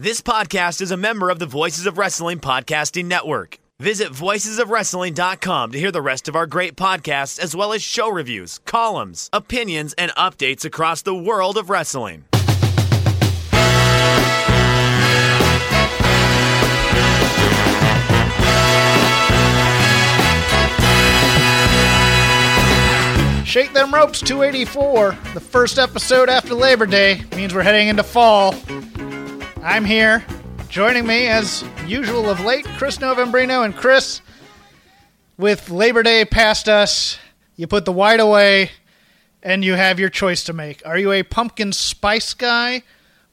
This podcast is a member of the Voices of Wrestling Podcasting Network. Visit voicesofwrestling.com to hear the rest of our great podcasts, as well as show reviews, columns, opinions, and updates across the world of wrestling. Shake Them Ropes 284, the first episode after Labor Day, means we're heading into fall. I'm here. Joining me, as usual of late, Chris Novembrino and Chris. With Labor Day past us, you put the white away and you have your choice to make. Are you a pumpkin spice guy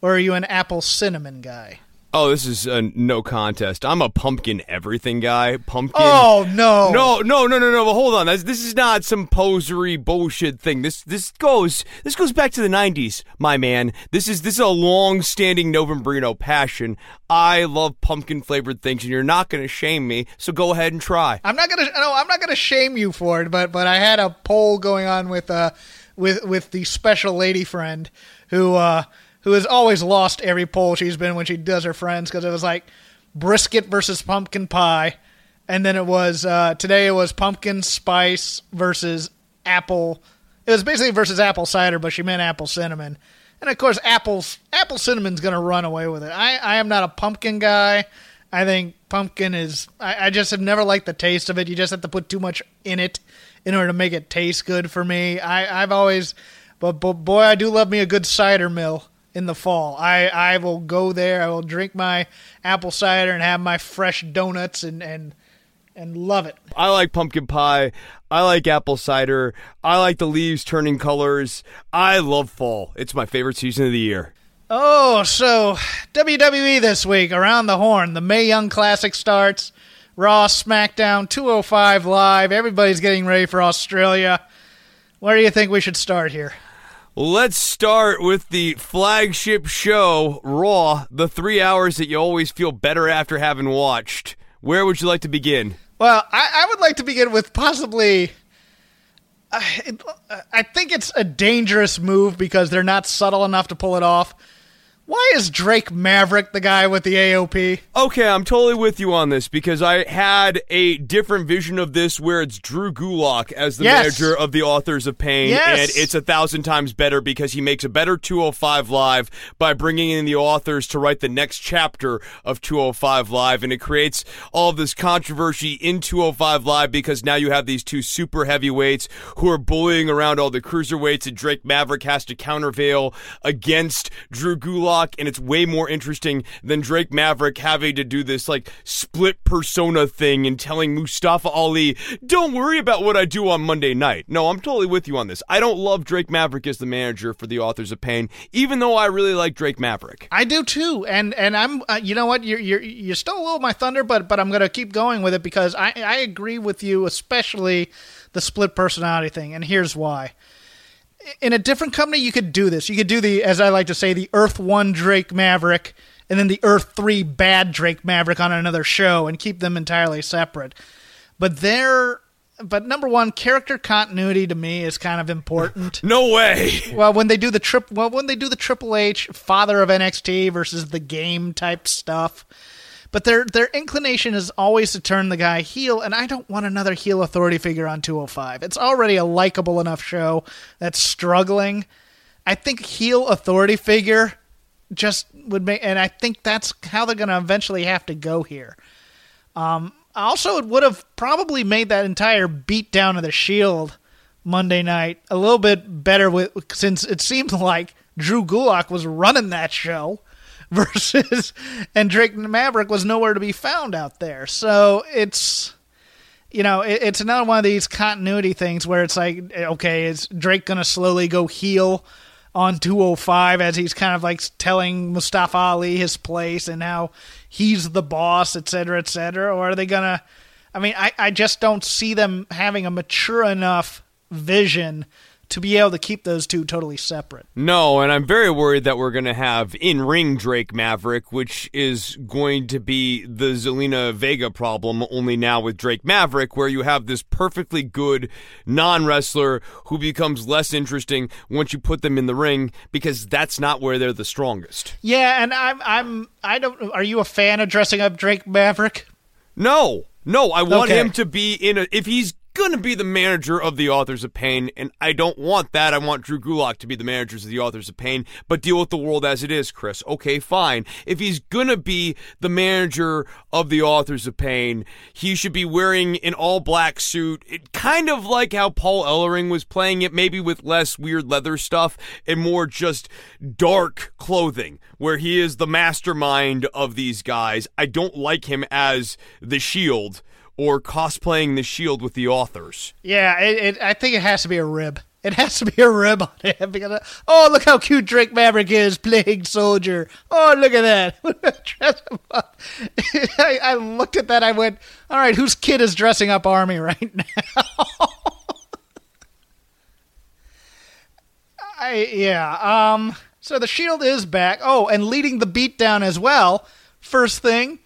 or are you an apple cinnamon guy? Oh, this is a no contest. I'm a pumpkin everything guy. Pumpkin. Oh, no. No, no, no, no, no. But hold on. This, this is not some posery bullshit thing. This this goes this goes back to the '90s, my man. This is this is a long-standing Novembrino passion. I love pumpkin flavored things, and you're not going to shame me. So go ahead and try. I'm not gonna no, I'm not gonna shame you for it, but but I had a poll going on with uh with with the special lady friend who uh who has always lost every poll she's been when she does her friends because it was like brisket versus pumpkin pie, and then it was uh, today it was pumpkin spice versus apple. It was basically versus apple cider, but she meant apple cinnamon. And of course, apples apple cinnamon's gonna run away with it. I, I am not a pumpkin guy. I think pumpkin is. I, I just have never liked the taste of it. You just have to put too much in it in order to make it taste good for me. I, I've always, but, but boy, I do love me a good cider mill in the fall. I, I will go there. I will drink my apple cider and have my fresh donuts and and and love it. I like pumpkin pie. I like apple cider. I like the leaves turning colors. I love fall. It's my favorite season of the year. Oh, so WWE this week around the horn. The Mae Young Classic starts. Raw, SmackDown, 205 live. Everybody's getting ready for Australia. Where do you think we should start here? Let's start with the flagship show, Raw, the three hours that you always feel better after having watched. Where would you like to begin? Well, I, I would like to begin with possibly. Uh, I, uh, I think it's a dangerous move because they're not subtle enough to pull it off. Why is Drake Maverick the guy with the AOP? Okay, I'm totally with you on this because I had a different vision of this where it's Drew Gulak as the Yes. manager of the Authors of Pain, Yes. and it's a thousand times better because he makes a better 205 Live by bringing in the authors to write the next chapter of 205 Live, and it creates all this controversy in 205 Live because now you have these two super heavyweights who are bullying around all the cruiserweights, and Drake Maverick has to countervail against Drew Gulak, and it's way more interesting than Drake Maverick having to do this like split persona thing and telling Mustafa Ali, "Don't worry about what I do on Monday night." No, I'm totally with you on this. I don't love Drake Maverick as the manager for the Authors of Pain, even though I really like Drake Maverick. I do too, and and I'm uh, you know what you're you're you're still a little my thunder, but but I'm gonna keep going with it because I I agree with you, especially the split personality thing, and here's why. In a different company, you could do this. You could do the, as I like to say, the Earth One Drake Maverick, and then the Earth Three Bad Drake Maverick on another show, and keep them entirely separate. But they're, but number one, character continuity to me is kind of important. No way. Well, when they do the trip, well, when they do the Triple H father of NXT versus the game type stuff, but their their inclination is always to turn the guy heel, and I don't want another heel authority figure on 205. It's already a likable enough show that's struggling. I think heel authority figure just would make, and I think that's how they're going to eventually have to go here. Um, also, it would have probably made that entire beatdown of the Shield Monday night a little bit better with since it seemed like Drew Gulak was running that show versus and Drake Maverick was nowhere to be found out there. So it's you know it, it's another one of these continuity things where it's like okay, is Drake going to slowly go heel on 205 as he's kind of like telling Mustafa Ali his place and how he's the boss, et cetera, et cetera? Or are they going to. I mean, I, I just don't see them having a mature enough vision to be able to keep those two totally separate. No, and I'm very worried that we're going to have in ring Drake Maverick, which is going to be the Zelina Vega problem, only now with Drake Maverick, where you have this perfectly good non wrestler who becomes less interesting once you put them in the ring because that's not where they're the strongest. Yeah, and I'm I'm I don't. Are you a fan of dressing up Drake Maverick? No, no, I want Okay. him to be in a. If he's going to be the manager of the Authors of Pain, and I don't want that. I want Drew Gulak to be the managers of the Authors of Pain, but deal with the world as it is, Chris. Okay, fine. If he's going to be the manager of the Authors of Pain, he should be wearing an all black suit, it, kind of like how Paul Ellering was playing it, maybe with less weird leather stuff and more just dark clothing, where he is the mastermind of these guys. I don't like him as the Shield or cosplaying the Shield with the authors. Yeah, it, it, I think it has to be a rib. It has to be a rib on him because oh look how cute Drake Maverick is playing soldier. Oh look at that. Dress him up. I, I looked at that. I went, all right, whose kid is dressing up Army right now? I yeah. Um. So the Shield is back. Oh, and leading the beatdown as well. First thing.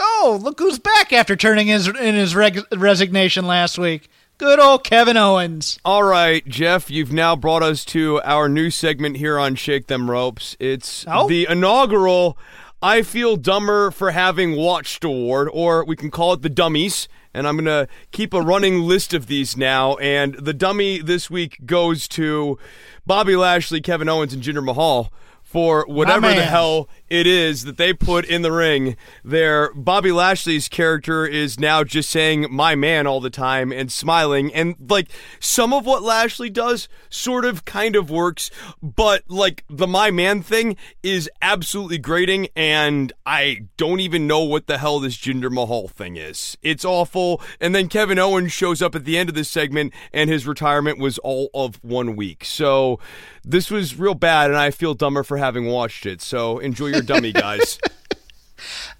Oh, look who's back after turning his in his reg- resignation last week. Good old Kevin Owens. All right, Jeff, you've now brought us to our new segment here on Shake Them Ropes. It's Oh? the inaugural I Feel Dumber for Having Watched Award, or we can call it the Dummies. And I'm going to keep a running list of these now. And the dummy this week goes to Bobby Lashley, Kevin Owens, and Jinder Mahal for whatever the hell it is that they put in the ring. There bobby lashley's character is now just saying my man all the time and smiling. And like some of what lashley does sort of kind of works but like the my man thing is absolutely grating and i don't even know what the hell this jinder mahal thing is. It's awful. And then kevin owens shows up at the end of this segment and his retirement was all of one week. So this was real bad and i feel dumber for having watched it so enjoy your dummy guys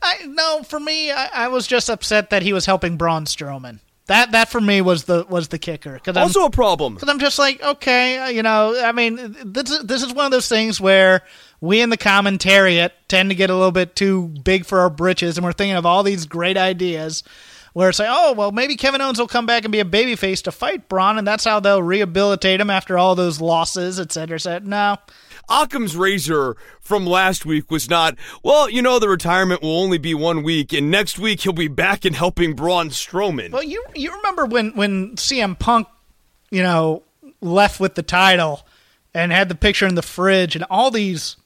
I no, for me, I, I was just upset that he was helping Braun Strowman. That that for me was the was the kicker. Because I'm, also a problem Because I'm just like, okay, uh, you know, I mean, this this is one of those things where we in the commentariat tend to get a little bit too big for our britches, and we're thinking of all these great ideas. Where it's like, oh, well, maybe Kevin Owens will come back and be a babyface to fight Braun, and that's how they'll rehabilitate him after all those losses, et cetera, et cetera. No. Occam's razor from last week was not, well, you know, the retirement will only be one week, and next week he'll be back and helping Braun Strowman. Well, you you remember when when CM Punk, you know, left with the title and had the picture in the fridge and all these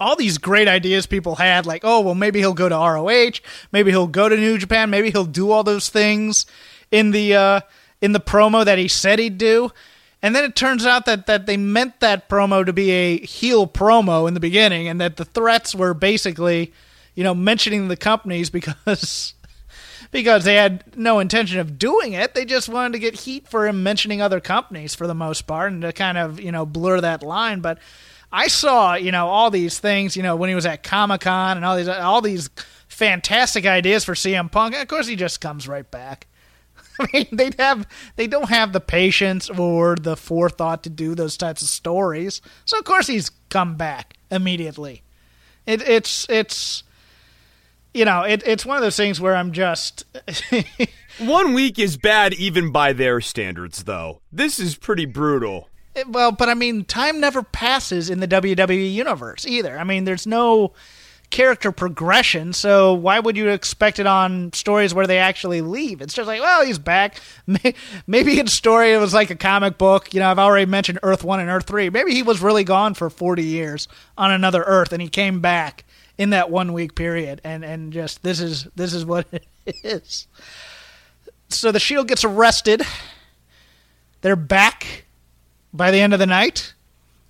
all these great ideas people had like, "Oh, well maybe he'll go to ROH, maybe he'll go to New Japan, maybe he'll do all those things in the uh in the promo that he said he'd do." And then it turns out that, that they meant that promo to be a heel promo in the beginning, and that the threats were basically, you know, mentioning the companies because because they had no intention of doing it. They just wanted to get heat for him mentioning other companies for the most part and to kind of, you know, blur that line. But I saw, you know, all these things, you know, when he was at Comic Con and all these all these fantastic ideas for CM Punk. Of course he just comes right back. I mean, they have they don't have the patience or the forethought to do those types of stories. So of course he's come back immediately. It, it's it's you know it, it's one of those things where I'm just One week is bad even by their standards, though. This is pretty brutal. Eh, well, but I mean time never passes in the WWE universe either. I mean there's no character progression, so why would you expect it on stories where they actually leave? It's just like, well, he's back. Maybe in story it was like a comic book. You know, I've already mentioned Earth One and Earth Three. Maybe he was really gone for 40 years on another Earth, and he came back in that one week period, and and just this is this is what it is. So the Shield gets arrested. They're back by the end of the night.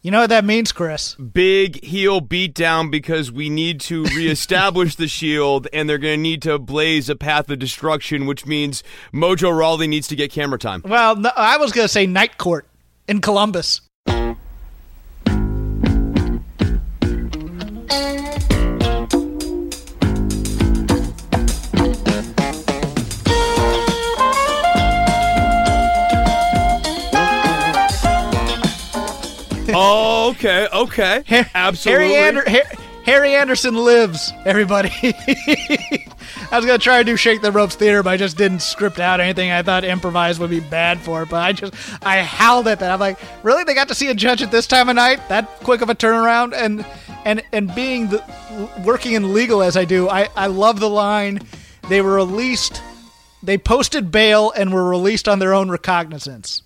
You know what that means, Chris? Big heel beatdown because we need to reestablish the shield, and they're going to need to blaze a path of destruction, which means Mojo Rawley needs to get camera time. Well, no, I was going to say Night Court in Columbus. Oh, okay, okay, absolutely. Harry, Ander- Har- Harry Anderson lives. Everybody. I was gonna try to do shake the ropes theater, but I just didn't script out anything. I thought improvise would be bad for it, but I just I howled at that. I'm like, really? They got to see a judge at this time of night? That quick of a turnaround? And and and being the working in legal as I do, I I love the line. They were released. They posted bail and were released on their own recognizance.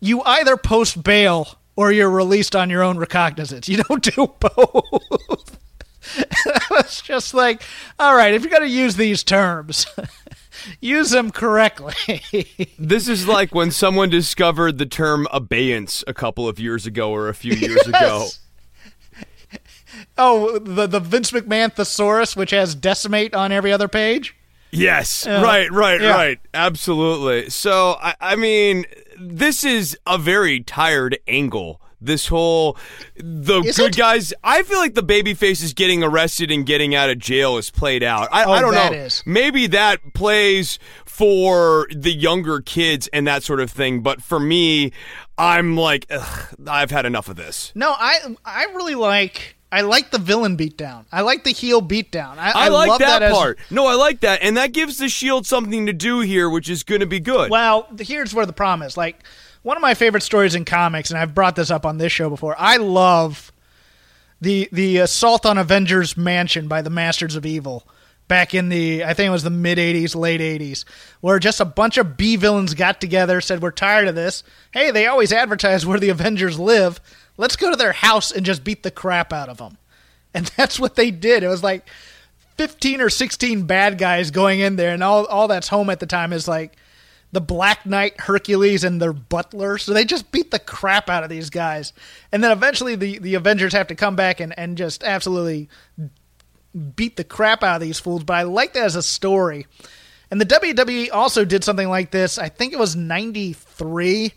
You either post bail or you're released on your own recognizance. You don't do both. I was just like, all right, if you're going to use these terms, use them correctly. This is like when someone discovered the term abeyance a couple of years ago or a few years ago. oh, the the Vince McMahon thesaurus, which has decimate on every other page. Yes, right, right, yeah. right. Absolutely. So, I, I mean, this is a very tired angle. This whole the Is good it? guys. I feel like the baby faces getting arrested and getting out of jail is played out. I, Oh, I don't that know. is. Maybe that plays for the younger kids and that sort of thing. But for me, I'm like, ugh, I've had enough of this. No, I I really like I like the villain beatdown. I like the heel beatdown. I, I, like love that, as- part. No, I like that, and that gives the Shield something to do here, which is going to be good. Well, here's where the problem is. Like one of my favorite stories in comics, and I've brought this up on this show before. I love the the assault on Avengers Mansion by the Masters of Evil back in the I think it was the mid '80s, late '80s, where just a bunch of B villains got together, said we're tired of this. Hey, they always advertise where the Avengers live. Let's go to their house and just beat the crap out of them. And that's what they did. It was like 15 or 16 bad guys going in there, and all, all that's home at the time is like the Black Knight, Hercules, and their butler. So they just beat the crap out of these guys. And then eventually the, the Avengers have to come back and, and just absolutely beat the crap out of these fools. But I like that as a story. And the WWE also did something like this. I think it was 93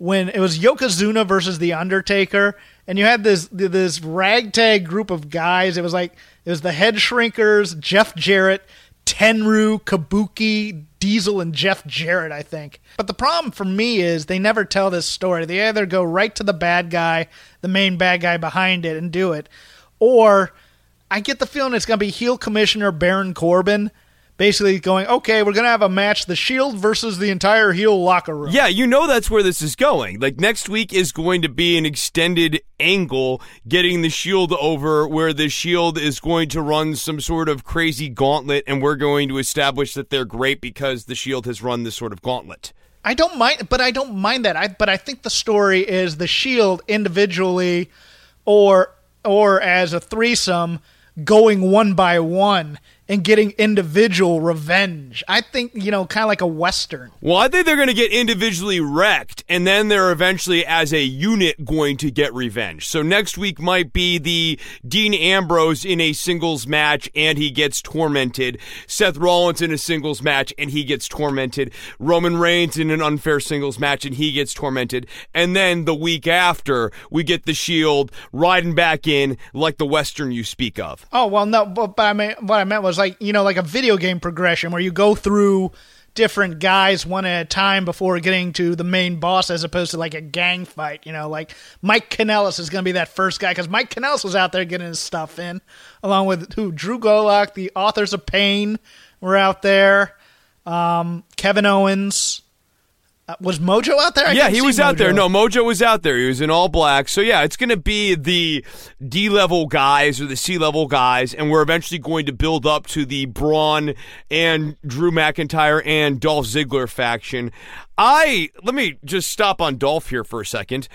when it was Yokozuna versus The Undertaker, and you had this this ragtag group of guys. It was like it was the Head Shrinkers, Jeff Jarrett, Tenryu, Kabuki, Diesel, and Jeff Jarrett, I think. But the problem for me is they never tell this story. They either go right to the bad guy, the main bad guy behind it, and do it, or I get the feeling it's going to be heel commissioner Baron Corbin. Basically, going, okay, we're going to have a match the Shield versus the entire heel locker room. Yeah, you know that's where this is going. Like next week is going to be an extended angle getting the Shield over where the Shield is going to run some sort of crazy gauntlet and we're going to establish that they're great because the Shield has run this sort of gauntlet. I don't mind, but I don't mind that. I but I think the story is the Shield individually, or or as a threesome, going one by one and getting individual revenge. I think you know, kind of like a western. Well, I think they're going to get individually wrecked, and then they're eventually, as a unit, going to get revenge. So next week might be the Dean Ambrose in a singles match, and he gets tormented. Seth Rollins in a singles match, and he gets tormented. Roman Reigns in an unfair singles match, and he gets tormented. And then the week after, we get the Shield riding back in like the Western you speak of. Oh well, no, but, but I mean, what I meant was like you know, like a video game progression where you go through different guys one at a time before getting to the main boss, as opposed to like a gang fight. You know, like Mike Kanellis is going to be that first guy because Mike Kanellis was out there getting his stuff in, along with who Drew Gulak, the authors of Pain, were out there. Um, Kevin Owens. Uh, was Mojo out there? I yeah, he was out there. No, Mojo was out there. He was in all black. So yeah, it's going to be the D level guys or the C level guys, and we're eventually going to build up to the Braun and Drew McIntyre and Dolph Ziggler faction. I let me just stop on Dolph here for a second.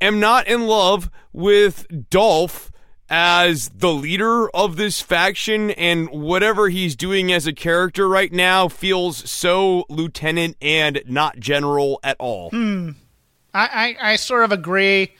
Am not in love with Dolph as the leader of this faction and whatever he's doing as a character right now feels so lieutenant and not general at all. Hmm. I, I, I sort of agree.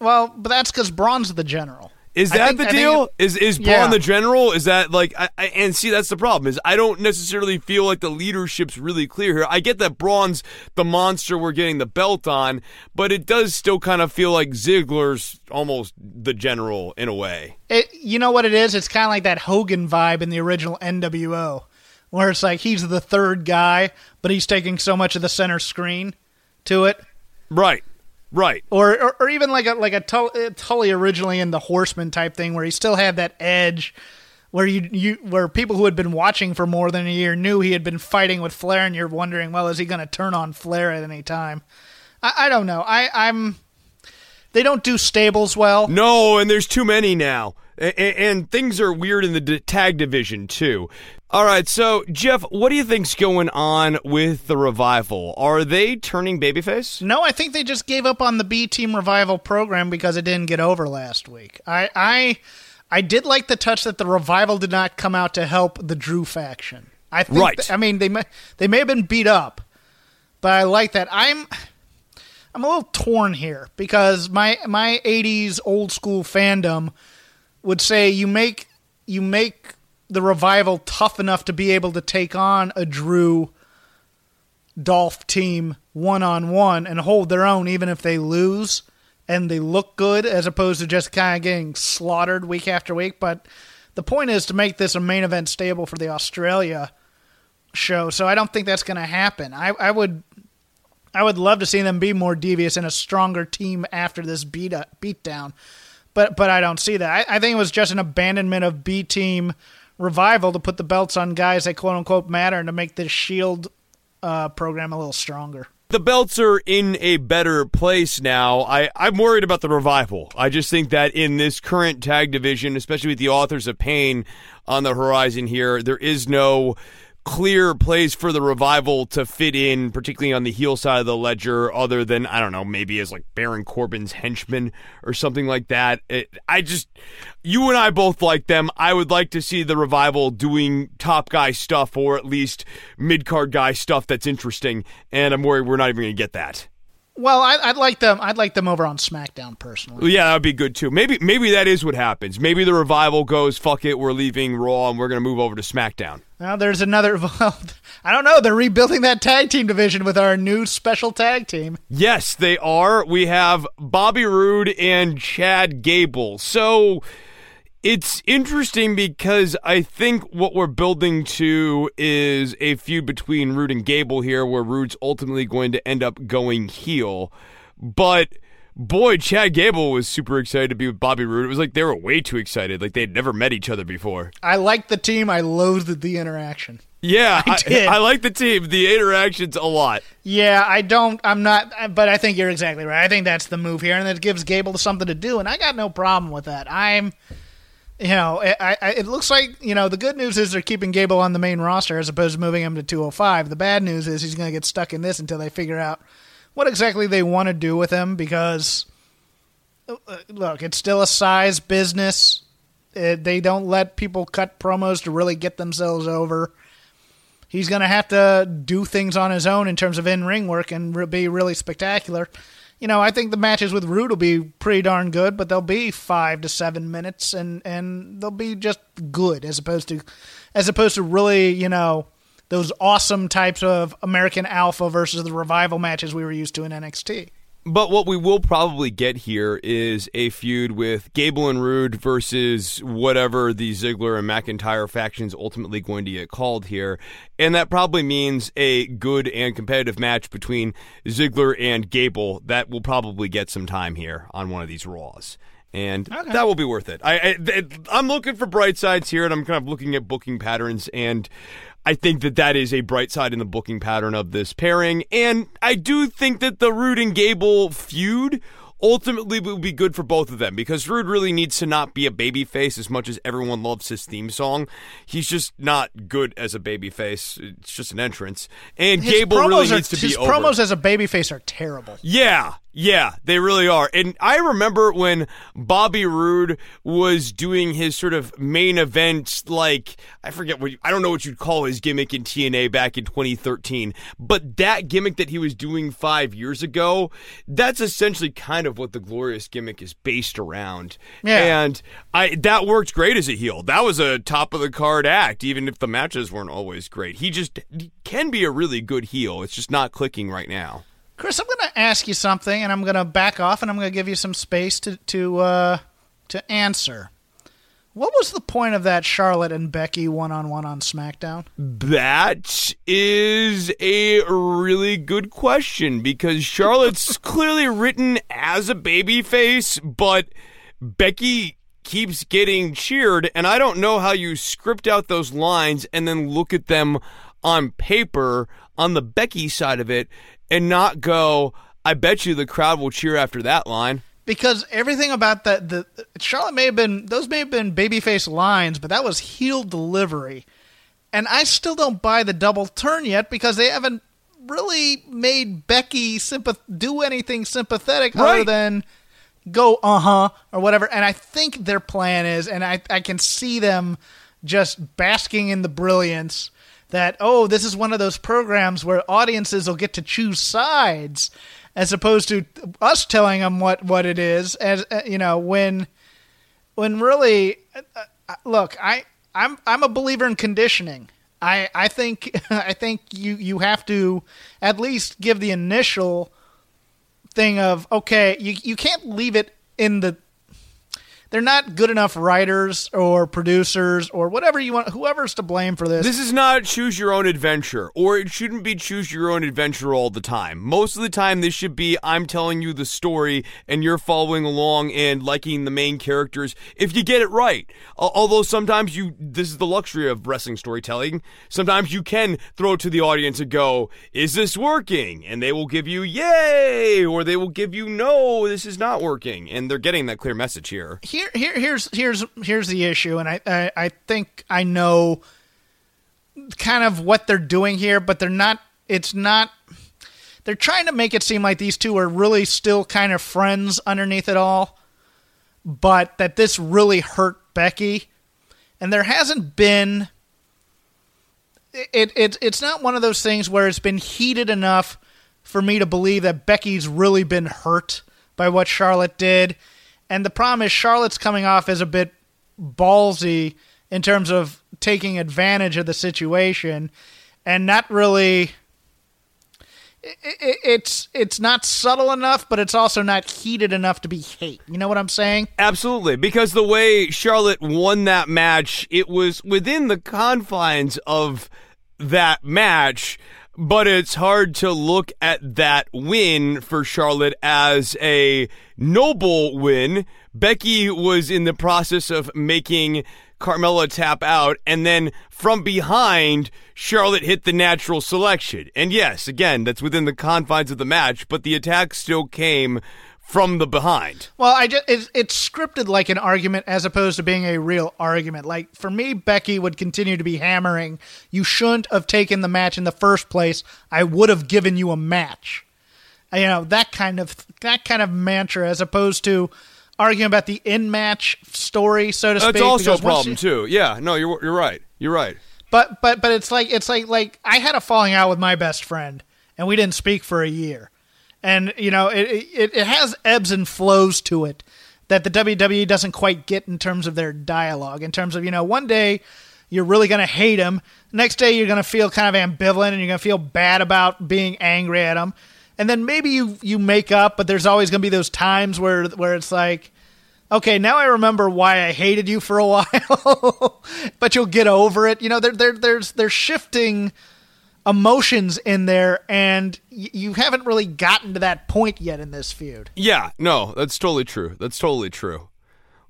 Well, but that's because Braun's the general. Is that think- the I deal? it- is is Braun Yeah. the general? Is that like I, I, and see that's the problem is I don't necessarily feel like the leadership's really clear here. I get that Braun's the monster we're getting the belt on, but it does still kind of feel like Ziggler's almost the general in a way. It, you know what it is? It's kind of like that Hogan vibe in the original NWO, where it's like he's the third guy, but he's taking so much of the center screen to it. Right. Right. or, or or even like a like a uh, Tully originally in the Horseman type thing, where he still had that edge, where you you where people who had been watching for more than a year knew he had been fighting with Flair, and you're wondering, well, is he going to turn on Flair at any time? I, I don't know. I I'm they don't do stables well. No, and there's too many now. A- a- and things are weird in the tag division too. All right, so Jeff, what do you think's going on with the revival? Are they turning babyface? No, I think they just gave up on the B Team Revival program because it didn't get over last week. I I I did like the touch that the revival did not come out to help the Drew faction. I think Right. th- I mean they may they may have been beat up, but I like that. I'm I'm a little torn here because my my 80s old school fandom would say you make you make the revival tough enough to be able to take on a Drew Dolph team one on one and hold their own even if they lose and they look good as opposed to just kind of getting slaughtered week after week. But the point is to make this a main event stable for the Australia show. So I don't think that's going to happen. I, I would. I would love to see them be more devious and a stronger team after this beat beat down, but but I don't see that. I, I think it was just an abandonment of B team revival to put the belts on guys that quote unquote matter and to make this Shield uh, program a little stronger. The belts are in a better place now. I, I'm worried about the revival. I just think that in this current tag division, especially with the authors of pain on the horizon here, there is no clear place for the revival to fit in, particularly on the heel side of the ledger, other than, I don't know, maybe as like Baron Corbin's henchman or something like that. It, I just, you and I both like them. I would like to see the revival doing top guy stuff or at least mid card guy stuff that's interesting, and I'm worried we're not even going to get that. Well, I, I'd like them. I'd like them over on SmackDown personally. Well, yeah, that would be good too. Maybe maybe that is what happens. Maybe the revival goes, fuck it, we're leaving Raw and we're going to move over to SmackDown. Now there's another. Well, I don't know. They're rebuilding that tag team division with our new special tag team. Yes, they are. We have Bobby Roode and Chad Gable. So it's interesting because I think what we're building to is a feud between Roode and Gable here, where Roode's ultimately going to end up going heel. But boy, Chad Gable was super excited to be with Bobby Roode. It was like they were way too excited, like they'd never met each other before. I liked the team. I loathed the interaction. Yeah, I did. I, like the team, the interactions a lot. Yeah, I don't. I'm not. But I think you're exactly right. I think that's the move here, and it gives Gable something to do, and I got no problem with that. I'm. You know, I, I, it looks like you know the good news is they're keeping Gable on the main roster as opposed to moving him to 205. The bad news is he's going to get stuck in this until they figure out what exactly they want to do with him because uh, look, it's still a size business. Uh, they don't let people cut promos to really get themselves over. He's going to have to do things on his own in terms of in ring work and be really spectacular. You know, I think the matches with Roode will be pretty darn good, but they'll be five to seven minutes, and and they'll be just good as opposed to, as opposed to really, you know, those awesome types of American Alpha versus the revival matches we were used to in NXT. But what we will probably get here is a feud with Gable and Roode versus whatever the Ziggler and McIntyre factions ultimately going to get called here. And that probably means a good and competitive match between Ziggler and Gable that will probably get some time here on one of these Raws. And Okay. that will be worth it. I, I I'm looking for bright sides here, and I'm kind of looking at booking patterns, and I think that that is a bright side in the booking pattern of this pairing. And I do think that the Roode and Gable feud ultimately will be good for both of them because Roode really needs to not be a babyface as much as everyone loves his theme song. He's just not good as a babyface. It's just an entrance. And His Gable really are, needs to his be over. promos as a babyface are terrible. Yeah, yeah, they really are. And I remember when Bobby Roode was doing his sort of main event, like, I forget what, I don't know what you'd call his gimmick in TNA back in 2013, but that gimmick that he was doing five years ago, that's essentially kind of what the Glorious gimmick is based around. Yeah. And I that worked great as a heel. That was a top of the card act, even if the matches weren't always great. He just he can be a really good heel. It's just not clicking right now. Chris, I'm going to ask you something, and I'm going to back off, and I'm going to give you some space to to uh, to answer. What was the point of that Charlotte and Becky one on one on SmackDown? That is a really good question because Charlotte's clearly written as a babyface, but Becky keeps getting cheered, and I don't know how you script out those lines and then look at them on paper on the Becky side of it and not go, I bet you the crowd will cheer after that line because everything about that the Charlotte may have been those may have been babyface lines, but that was heel delivery. And I still don't buy the double turn yet because they haven't really made Becky sympath- do anything sympathetic right. other than go uh huh or whatever. And I think their plan is, and I I can see them just basking in the brilliance that oh this is one of those programs where audiences will get to choose sides as opposed to us telling them what what it is. As uh, you know when when really uh, uh, look i i'm i'm a believer in conditioning. I i think i think you you have to at least give the initial thing of okay you you can't leave it in the they're not good enough writers or producers or whatever you want whoever's to blame for this. This is not choose your own adventure or it shouldn't be choose your own adventure all the time. Most of the time this should be i'm telling you the story and you're following along and liking the main characters if you get it right. Although sometimes you this is the luxury of wrestling storytelling. Sometimes you can throw it to the audience and go is this working? And they will give you yay! or they will give you no this is not working. And they're getting that clear message here here here, here here's here's here's the issue, and I, I I think I know kind of what they're doing here, but they're not. It's not. They're trying to make it seem like these two are really still kind of friends underneath it all, but that this really hurt Becky, and there hasn't been. It, it it's not one of those things where it's been heated enough for me to believe that Becky's really been hurt by what Charlotte did and the problem is Charlotte's coming off as a bit ballsy in terms of taking advantage of the situation and not really it's it's not subtle enough, but it's also not heated enough to be hate. You know what I'm saying? Absolutely, because the way Charlotte won that match, it was within the confines of that match but it's hard to look at that win for Charlotte as a noble win. Becky was in the process of making Carmella tap out, and then from behind, Charlotte hit the natural selection. And yes, again, that's within the confines of the match, but the attack still came from the behind. Well, I just it's, it's, scripted like an argument as opposed to being a real argument. Like for me, Becky would continue to be hammering. You shouldn't have taken the match in the first place. I would have given you a match. You know that kind of that kind of mantra, as opposed to arguing about the in match story, so to speak. That's also a problem too. Yeah, no, you're you're right. You're right. But but but it's like it's like like I had a falling out with my best friend, and we didn't speak for a year and you know it, it it has ebbs and flows to it that the WWE doesn't quite get in terms of their dialogue. In terms of you know, one day you're really going to hate him, next day you're going to feel kind of ambivalent and you're going to feel bad about being angry at him, and then maybe you you make up, but there's always going to be those times where where it's like. Okay, now I remember why I hated you for a while, but you'll get over it. You know, there, there, there's, they're shifting emotions in there, and y- you haven't really gotten to that point yet in this feud. Yeah, no, that's totally true. That's totally true.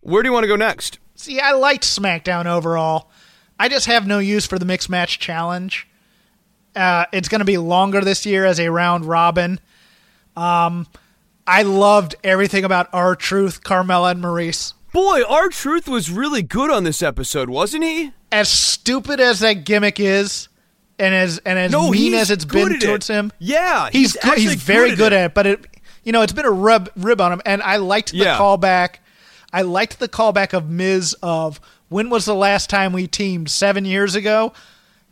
Where do you want to go next? See, I liked SmackDown overall. I just have no use for the mixed match challenge. Uh, it's going to be longer this year as a round robin. Um, I loved everything about R-Truth, Carmella, and Maurice. Boy, R-Truth was really good on this episode, wasn't he? As stupid as that gimmick is, and as and as no, mean as it's been towards it. him. Yeah, he's he's, good, he's very good, good at, it. But it, you know, it's been a rub rib on him, and I liked the yeah. callback. I liked the callback of Miz of when was the last time we teamed seven years ago,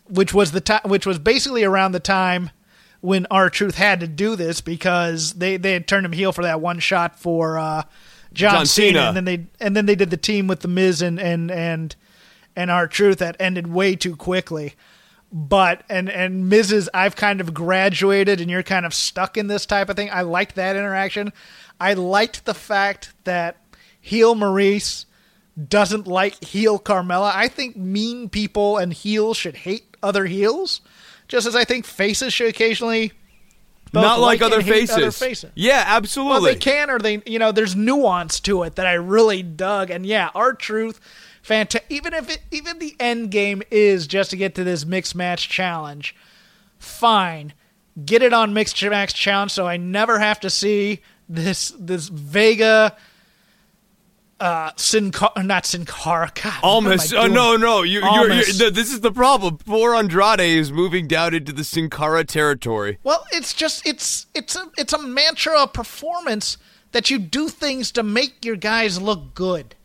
which was the time, which was basically around the time when R-Truth had to do this because they they had turned him heel for that one shot for uh, John, John Cena, Cena, and then they and then they did the team with the Miz and and and and R-Truth that ended way too quickly but and and Miz I've kind of graduated and you're kind of stuck in this type of thing. I liked that interaction. I liked the fact that heel Maurice doesn't like heel Carmella. I think mean people and heels should hate other heels, just as I think faces should occasionally Not like, other, faces. other faces. Yeah, absolutely. Well, they can, or they, you know, there's nuance to it that I really dug. And yeah, R-Truth, fantastic. Even if it, even the end game is just to get to this mixed match challenge, fine, get it on mixed match challenge, so I never have to see this this Vega. Uh, Sin Cara, not Sin Cara. God, Almost. Oh no, no. You, you're, you're, Almost. this is the problem. Poor Andrade is moving down into the Sin Cara territory. Well, it's just it's it's a it's a mantra of performance that you do things to make your guys look good.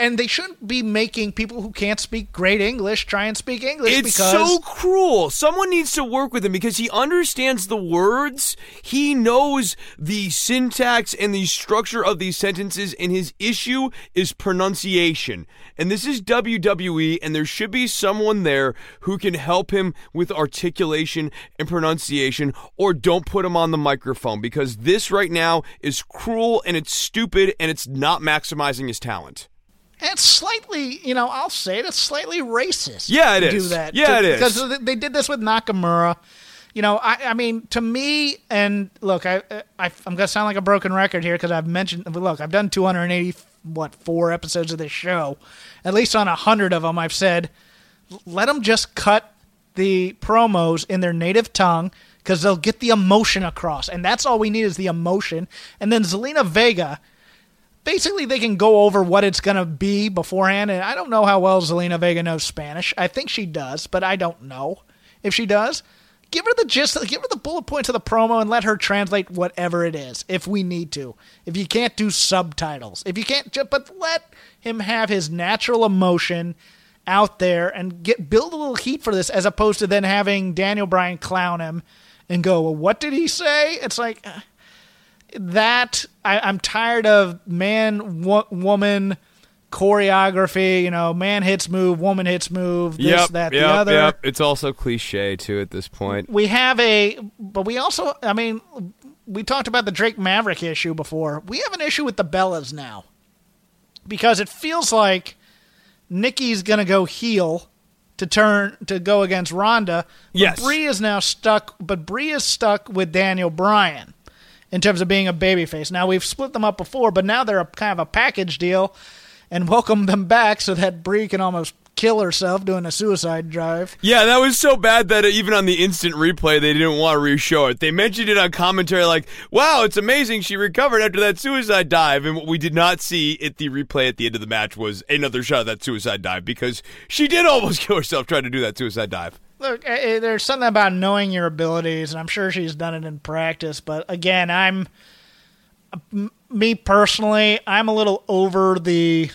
And they shouldn't be making people who can't speak great English try and speak English It's so cruel. Someone needs to work with him because he understands the words. He knows the syntax and the structure of these sentences, and his issue is pronunciation. And this is WWE, and there should be someone there who can help him with articulation and pronunciation, or don't put him on the microphone because this right now is cruel and it's stupid and it's not maximizing his talent. It's slightly, you know, I'll say it, it's slightly racist. Yeah, it to is. Do that. Yeah, it is. Because they did this with Nakamura. You know, I, I mean, to me, and look, I, I I'm gonna sound like a broken record here because I've mentioned. Look, I've done 280 what four episodes of this show. At least on a hundred of them, I've said, let them just cut the promos in their native tongue because they'll get the emotion across, and that's all we need is the emotion. And then Zelina Vega basically they can go over what it's going to be beforehand and i don't know how well zelina vega knows spanish. I think she does but i don't know if she does. Give her the gist give her the bullet points of the promo and let her translate whatever it is if we need to. If you can't do subtitles if you can't but let him have his natural emotion out there and get build a little heat for this as opposed to then having daniel bryan clown him and go well what did he say? It's like uh, that I, I'm tired of man wo- woman choreography. You know, man hits move, woman hits move. This, yep, that, yep, the other. yep. It's also cliche too at this point. We have a, but we also, I mean, we talked about the Drake Maverick issue before. We have an issue with the Bellas now because it feels like Nikki's gonna go heel to turn to go against Ronda. But Yes. Brie is now stuck, but Brie is stuck with Daniel Bryan in terms of being a babyface. Now we've split them up before, but now they're a kind of a package deal, and welcome them back so that Brie can almost kill herself doing a suicide drive. Yeah, that was so bad that even on the instant replay, they didn't want to re-show it. They mentioned it on commentary, like, "Wow, it's amazing she recovered after that suicide dive." And what we did not see at the replay at the end of the match was another shot of that suicide dive because she did almost kill herself trying to do that suicide dive. Look, eh, eh, there's something about knowing your abilities, and I'm sure she's done it in practice. But again, I'm me personally, I'm a little over the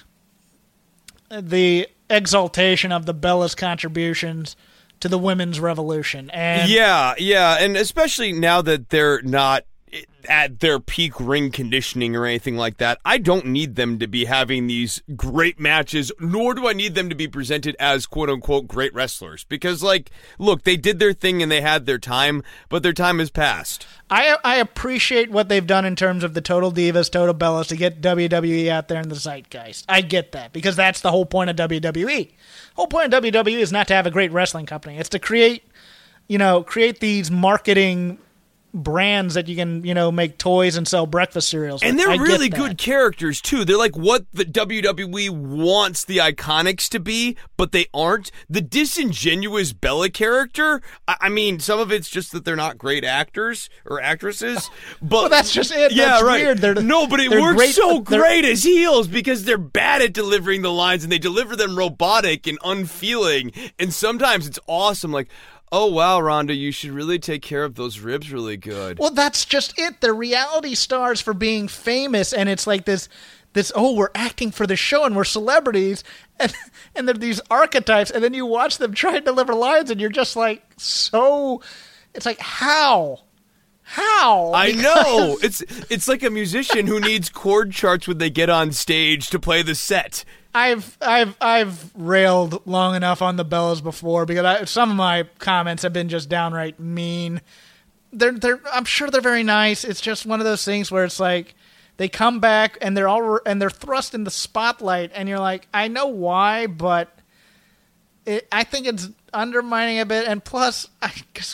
the exaltation of the Bella's contributions to the women's revolution. And Yeah, yeah, and especially now that they're not at their peak ring conditioning or anything like that. I don't need them to be having these great matches, nor do I need them to be presented as quote unquote great wrestlers. Because, like, look, they did their thing and they had their time, but their time has passed. I I appreciate what they've done in terms of the Total Divas, Total Bellas to get WWE out there in the zeitgeist. I get that because that's the whole point of WWE. whole point of WWE is not to have a great wrestling company. It's to create, you know, create these marketing brands that you can, you know, make toys and sell breakfast cereals. And they're I really good characters too. They're like what the WWE wants the Iconics to be, but they aren't. The disingenuous Bella character. I, I mean, some of it's just that they're not great actors or actresses. But Well, that's just it. Yeah, That's right. weird. They're- no, but it works great- so great as heels because they're bad at delivering the lines and they deliver them robotic and unfeeling. And sometimes it's awesome. Like. Oh wow, Ronda, you should really take care of those ribs really good. Well, that's just it. They're reality stars for being famous, and it's like this, this. Oh, we're acting for the show, and we're celebrities, and and they're these archetypes, and then you watch them try and deliver lines, and you're just like so. It's like how, how? I Because- know. It's it's like a musician who needs chord charts when they get on stage to play the set. I've I've I've railed long enough on the Bellas before because I, some of my comments have been just downright mean. They're they're I'm sure they're very nice. It's just one of those things where it's like they come back and they're all and they're thrust in the spotlight, and you're like, I know why, but it, I think it's undermining a bit. And plus, I guess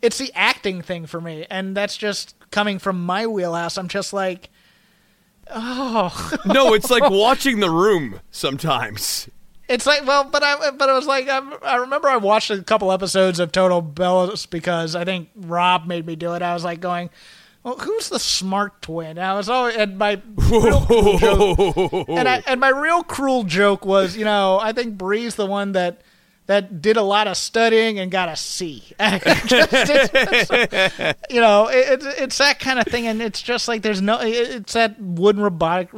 it's the acting thing for me, and that's just coming from my wheelhouse. I'm just like, oh no, it's like watching The Room sometimes. It's like well, but I but it was like I, I remember I watched a couple episodes of Total Bellas because I think Rob made me do it. I was like going, well, who's the smart twin? I was always and my real cruel joke, and I and my real cruel joke was, you know, I think Brie's the one that that did a lot of studying and got a C. just, it's, you know, it, it's that kind of thing, and it's just like there's no, it's that wooden robotic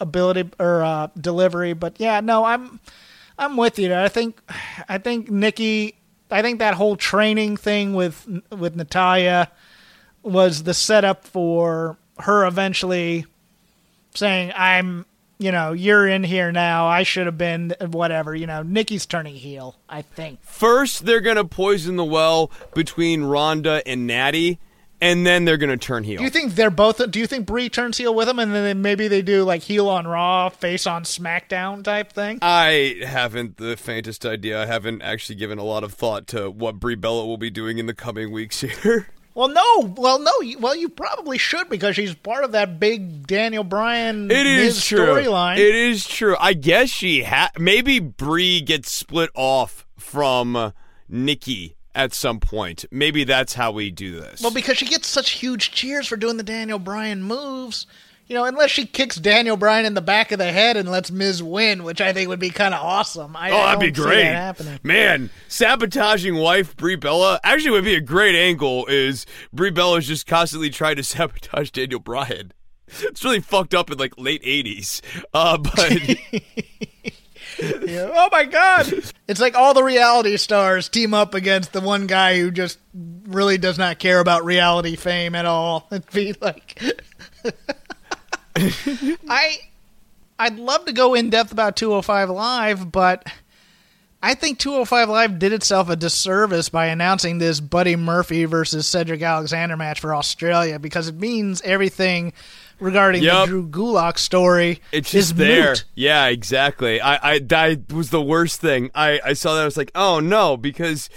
ability or uh, delivery. But yeah, no, I'm I'm with you. I think I think Nikki, I think that whole training thing with with Natalya was the setup for her eventually saying, "I'm, you know, you're in here now. I should have been whatever." You know, Nikki's turning heel. I think first they're gonna poison the well between Ronda and Natty. And then they're gonna turn heel. Do you think they're both? Do you think Brie turns heel with them, and then maybe they do like heel on Raw, face on SmackDown type thing? I haven't the faintest idea. I haven't actually given a lot of thought to what Brie Bella will be doing in the coming weeks here. Well, no. Well, no. Well, you probably should because she's part of that big Daniel Bryan it is true. storyline. It is true. I guess she ha- maybe Brie gets split off from Nikki at some point. Maybe that's how we do this. Well, because she gets such huge cheers for doing the Daniel Bryan moves you know, unless she kicks Daniel Bryan in the back of the head and lets Miz win, which I think would be kind of awesome. I, oh, that'd be great, that man! Sabotaging wife Brie Bella actually would be a great angle. Is Brie Bella's just constantly trying to sabotage Daniel Bryan? It's really fucked up in like late '80s, uh, but. yeah. Oh my god! It's like all the reality stars team up against the one guy who just really does not care about reality fame at all. It'd be like I I'd love to go in depth about 205 Live, but I think 205 Live did itself a disservice by announcing this Buddy Murphy versus Cedric Alexander match for Australia because it means everything regarding yep. the Drew Gulak story it's just there. Moot. Yeah, exactly. I, I that was the worst thing. I, I saw that. I was like, oh no, because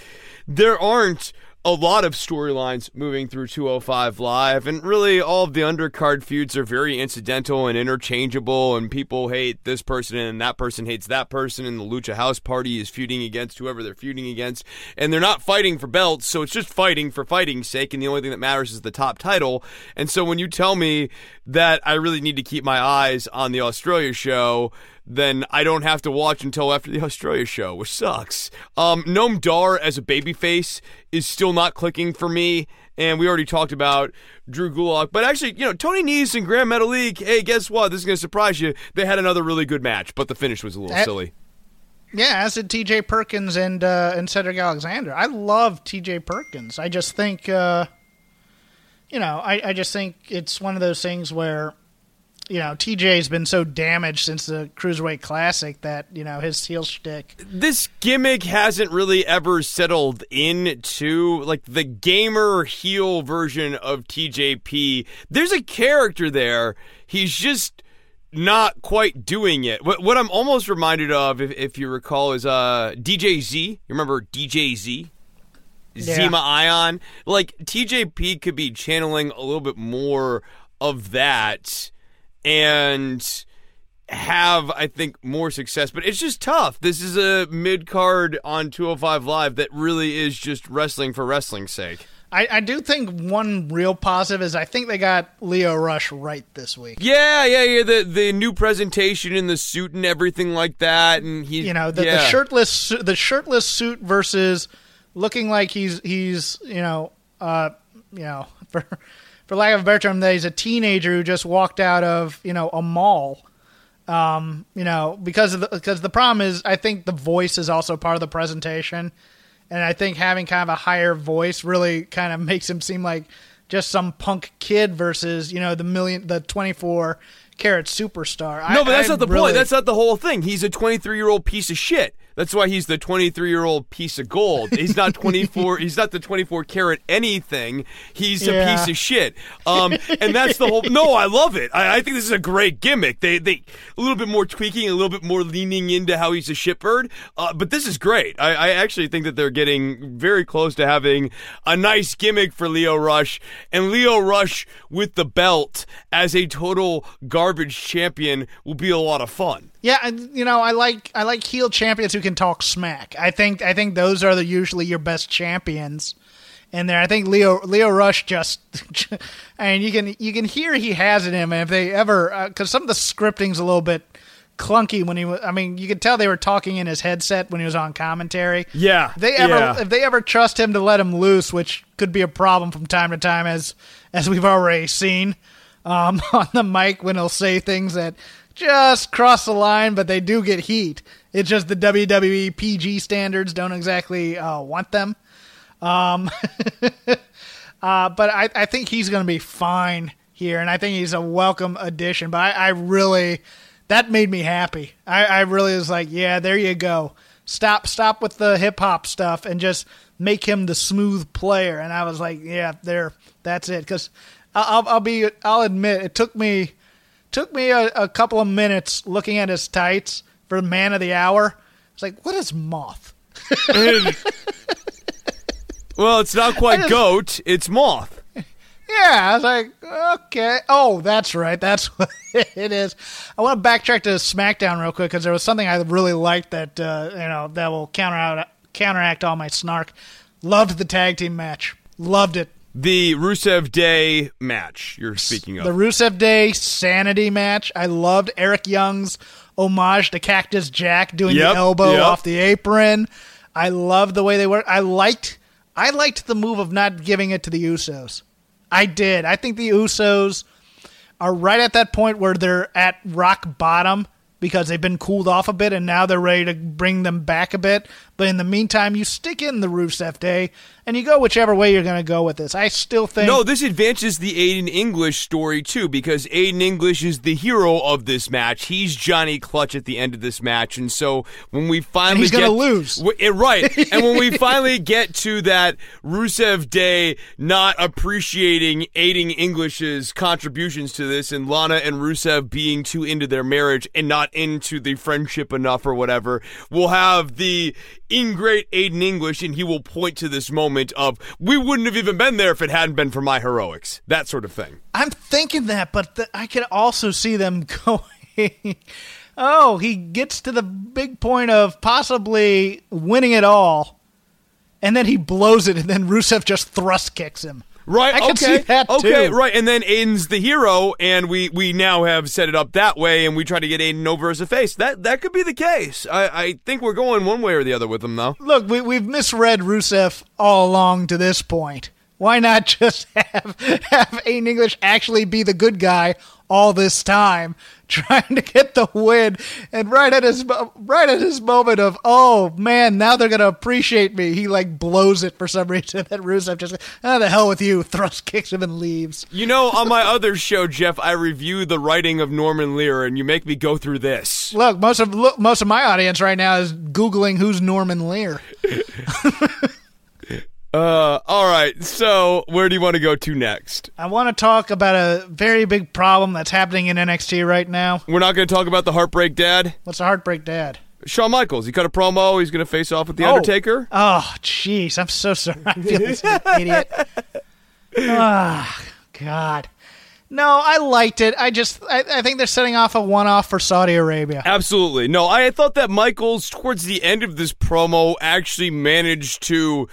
there aren't a lot of storylines moving through 205 Live, and really all of the undercard feuds are very incidental and interchangeable, and people hate this person and that person hates that person, and the Lucha House Party is feuding against whoever they're feuding against, and they're not fighting for belts, so it's just fighting for fighting's sake, and the only thing that matters is the top title. And so when you tell me that I really need to keep my eyes on the Australia show, then I don't have to watch until after the Australia show, which sucks. Um, Noam Dar as a babyface is still not clicking for me. And we already talked about Drew Gulak. But actually, you know, Tony Nese and Gran Metalik, hey, guess what? This is going to surprise you. They had another really good match, but the finish was a little At- silly. Yeah, as did T.J. Perkins and uh, and Cedric Alexander. I love T.J. Perkins. I just think, uh, you know, I, I just think it's one of those things where you know, TJ's been so damaged since the Cruiserweight Classic that, you know, his heel shtick. This gimmick hasn't really ever settled into, like, the gamer heel version of TJP. There's a character there. He's just not quite doing it. What, what I'm almost reminded of, if, if you recall, is uh, DJ Z. You remember DJ Z? Yeah. Zema Ion? Like, TJP could be channeling a little bit more of that and have I think more success, but it's just tough. This is a mid card on 205 Live that really is just wrestling for wrestling's sake. I, I, do think one real positive is I think they got Lio Rush right this week. Yeah, yeah, yeah. The the new presentation in the suit and everything like that, and he, you know, the, yeah. the shirtless the shirtless suit versus looking like he's he's you know uh you know for for lack of a better term, that he's a teenager who just walked out of you know a mall. Um, you know, because of the, because the problem is, I think the voice is also part of the presentation, and I think having kind of a higher voice really kind of makes him seem like just some punk kid versus you know the million the twenty four carat superstar. No, I, but that's I not the really... point. That's not the whole thing. He's a twenty three year old piece of shit. That's why he's the 23 year old piece of gold. He's not 24. he's not the 24 karat anything. He's Yeah. a piece of shit. Um, and that's the whole. No, I love it. I, I think this is a great gimmick. They they a little bit more tweaking, a little bit more leaning into how he's a shitbird. Uh, but this is great. I, I actually think that they're getting very close to having a nice gimmick for Lio Rush and Lio Rush with the belt as a total garbage champion will be a lot of fun. Yeah, and, you know, I like I like heel champions who can talk smack. I think I think those are the, usually your best champions. And there, I think Lio Lio Rush just, and you can you can hear he has it in him. And if they ever, uh, because some of the scripting's a little bit clunky when he was. I mean, you could tell they were talking in his headset when he was on commentary. Yeah, If they ever yeah. if they ever trust him to let him loose, which could be a problem from time to time, as as we've already seen um, on the mic when he'll say things that just cross the line, but they do get heat. It's just the WWE PG standards don't exactly uh, want them. Um, uh, but I, I think he's going to be fine here, and I think he's a welcome addition. But I, I really, that made me happy. I, I really was like, yeah, there you go. Stop, stop with the hip hop stuff, and just make him the smooth player. And I was like, yeah, there, that's it. Because I'll, I'll be, I'll admit, it took me, took me a, a couple of minutes looking at his tights for man of the hour. It's like, what is moth? well, it's not quite goat. It's moth. Yeah, I was like, okay. Oh, that's right. That's what it is. I want to backtrack to SmackDown real quick because there was something I really liked that uh, you know that will counter out, counteract all my snark. Loved the tag team match. Loved it. The Rusev Day match you're speaking of. The Rusev Day Sanity match. I loved Eric Young's homage to Cactus Jack doing Yep, the elbow yep. off the apron. I loved the way they were. I liked I liked the move of not giving it to the Usos. I did. I think the Usos are right at that point where they're at rock bottom because they've been cooled off a bit and now they're ready to bring them back a bit. But in the meantime, you stick in the Rusev Day and you go whichever way you're going to go with this. I still think No, this advances the Aiden English story too, because Aiden English is the hero of this match. He's Johnny Clutch at the end of this match, and so when we finally he's gonna get- lose. w- eh, right? and when we finally get to that Rusev Day, not appreciating Aiden English's contributions to this, and Lana and Rusev being too into their marriage and not into the friendship enough or whatever, we'll have the ingrate Aiden English, and he will point to this moment of we wouldn't have even been there if it hadn't been for my heroics, that sort of thing. I'm thinking that, but th- I can also see them going. oh, he gets to the big point of possibly winning it all, and then he blows it, and then Rusev just thrust kicks him. Right. I okay. okay. too. Right. And then Aiden's the hero, and we we now have set it up that way, and we try to get Aiden over as a face. That that could be the case. I, I think we're going one way or the other with him, though. Look, we, we've misread Rusev all along to this point. Why not just have have Aiden English actually be the good guy all this time, trying to get the win, and right at his right at his moment of oh man, now they're gonna appreciate me. He like blows it for some reason. That Rusev just oh the hell with you, thrust kicks him and leaves. You know, on my other show, Jeff, I review the writing of Norman Lear, and you make me go through this. Look, most of look, most of my audience right now is googling who's Norman Lear. Uh, all right. So, where do you want to go to next? I want to talk about a very big problem that's happening in NXT right now. We're not going to talk about the Heartbreak Dad. What's the Heartbreak Dad? Shawn Michaels. He cut a promo. He's going to face off with the Oh. Undertaker. Oh, jeez, I'm so sorry. I feel like an idiot. Ah, God. No, I liked it. I just, I, I think they're setting off a one-off for Saudi Arabia. Absolutely. No, I thought that Michaels, towards the end of this promo, actually managed to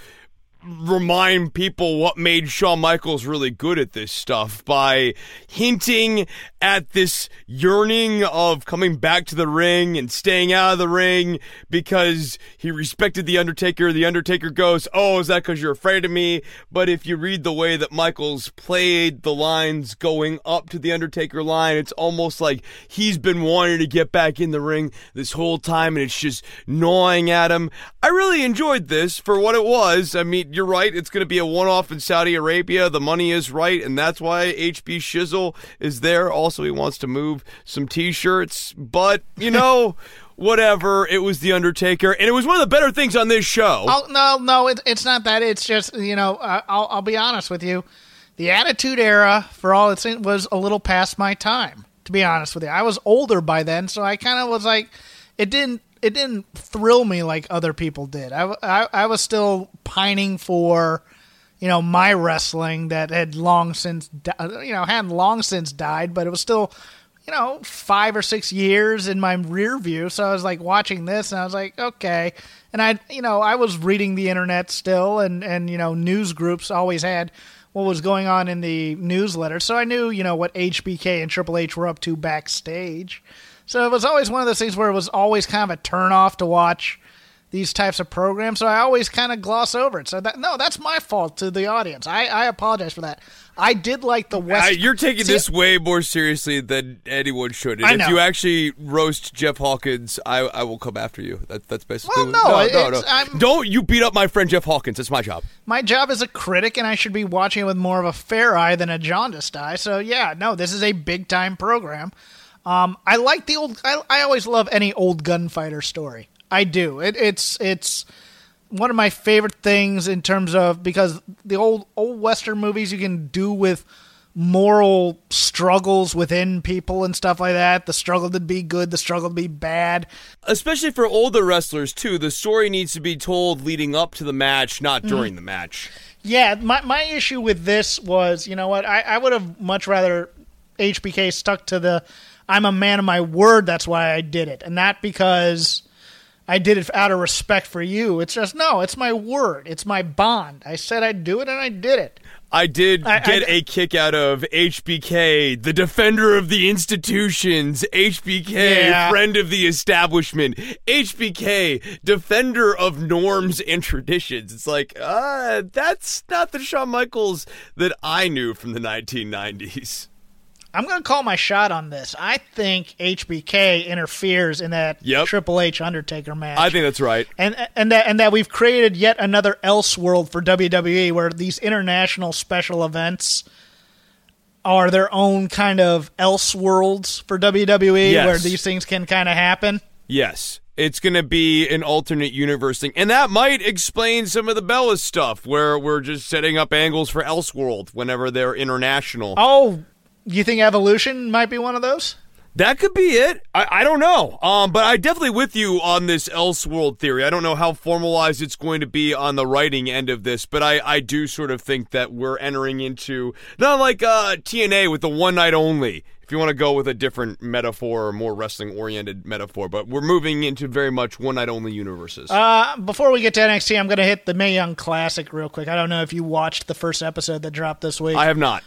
remind people what made Shawn Michaels really good at this stuff by hinting at this yearning of coming back to the ring and staying out of the ring because he respected The Undertaker. The Undertaker goes, Oh, is that because you're afraid of me? But if you read the way that Michaels played the lines going up to The Undertaker line, it's almost like he's been wanting to get back in the ring this whole time and it's just gnawing at him. I really enjoyed this for what it was. I mean, you're right. It's going to be a one off in Saudi Arabia. The money is right, and that's why HB Shizzle is there. Also, he wants to move some t shirts. But, you know, whatever. It was the Undertaker, and it was one of the better things on this show. Oh no, no, it, it's not that. It's just you know, uh, I'll I'll be honest with you. The Attitude Era, for all it's in, was a little past my time. To be honest with you, I was older by then, so I kind of was like, it didn't it didn't thrill me like other people did. I, I, I was still pining for, you know, my wrestling that had long since, you know, hadn't long since died, but it was still, you know, five or six years in my rear view. So I was like watching this and I was like, okay. And I, you know, I was reading the internet still and, and, you know, news groups always had what was going on in the newsletter. So I knew, you know, what HBK and Triple H were up to backstage. So it was always one of those things where it was always kind of a turnoff to watch these types of programs. So I always kind of gloss over it. So that no, that's my fault to the audience. I, I apologize for that. I did like the West. Uh, you're taking See, this way more seriously than anyone should. And I if you actually roast Jeff Hawkins, I, I will come after you. That, that's basically Well, no, no, it's- I'm- Don't you beat up my friend Jeff Hawkins? That's my job. My job is a critic, and I should be watching it with more of a fair eye than a jaundiced eye. So yeah, no, this is a big time program. Um, I like the old. I, I always love any old gunfighter story. I do. It, it's it's one of my favorite things in terms of because the old old western movies you can do with moral struggles within people and stuff like that. The struggle to be good, the struggle to be bad. Especially for older wrestlers too. The story needs to be told leading up to the match, not Mm-hmm. during the match. Yeah, my my issue with this was, you know what, I, I would have much rather HBK stuck to the I'm a man of my word, that's why I did it. And not because I did it out of respect for you. It's just no, it's my word. It's my bond. I said I'd do it and I did it. I did I- get I- a kick out of HBK, the defender of the institutions, HBK, Yeah. friend of the establishment, HBK, defender of norms and traditions. It's like, uh, that's not the Shawn Michaels that I knew from the 1990s. I'm going to call my shot on this. I think HBK interferes in that Yep. Triple H Undertaker match. I think that's right. and and that and that we've created yet another else world for WWE where these international special events are their own kind of else worlds for WWE Yes. where these things can kind of happen. Yes. It's going to be an alternate universe thing. And that might explain some of the Bella stuff where we're just setting up angles for Elseworld whenever they're international. Oh, you think Evolution might be one of those? That could be it. I, I don't know. Um, but I definitely with you on this Elseworld theory. I don't know how formalized it's going to be on the writing end of this, but I, I do sort of think that we're entering into not like uh, TNA with the one night only. If you want to go with a different metaphor or more wrestling oriented metaphor, but we're moving into very much one night only universes. Uh, before we get to NXT, I'm going to hit the Mae Young Classic real quick. I don't know if you watched the first episode that dropped this week. I have not.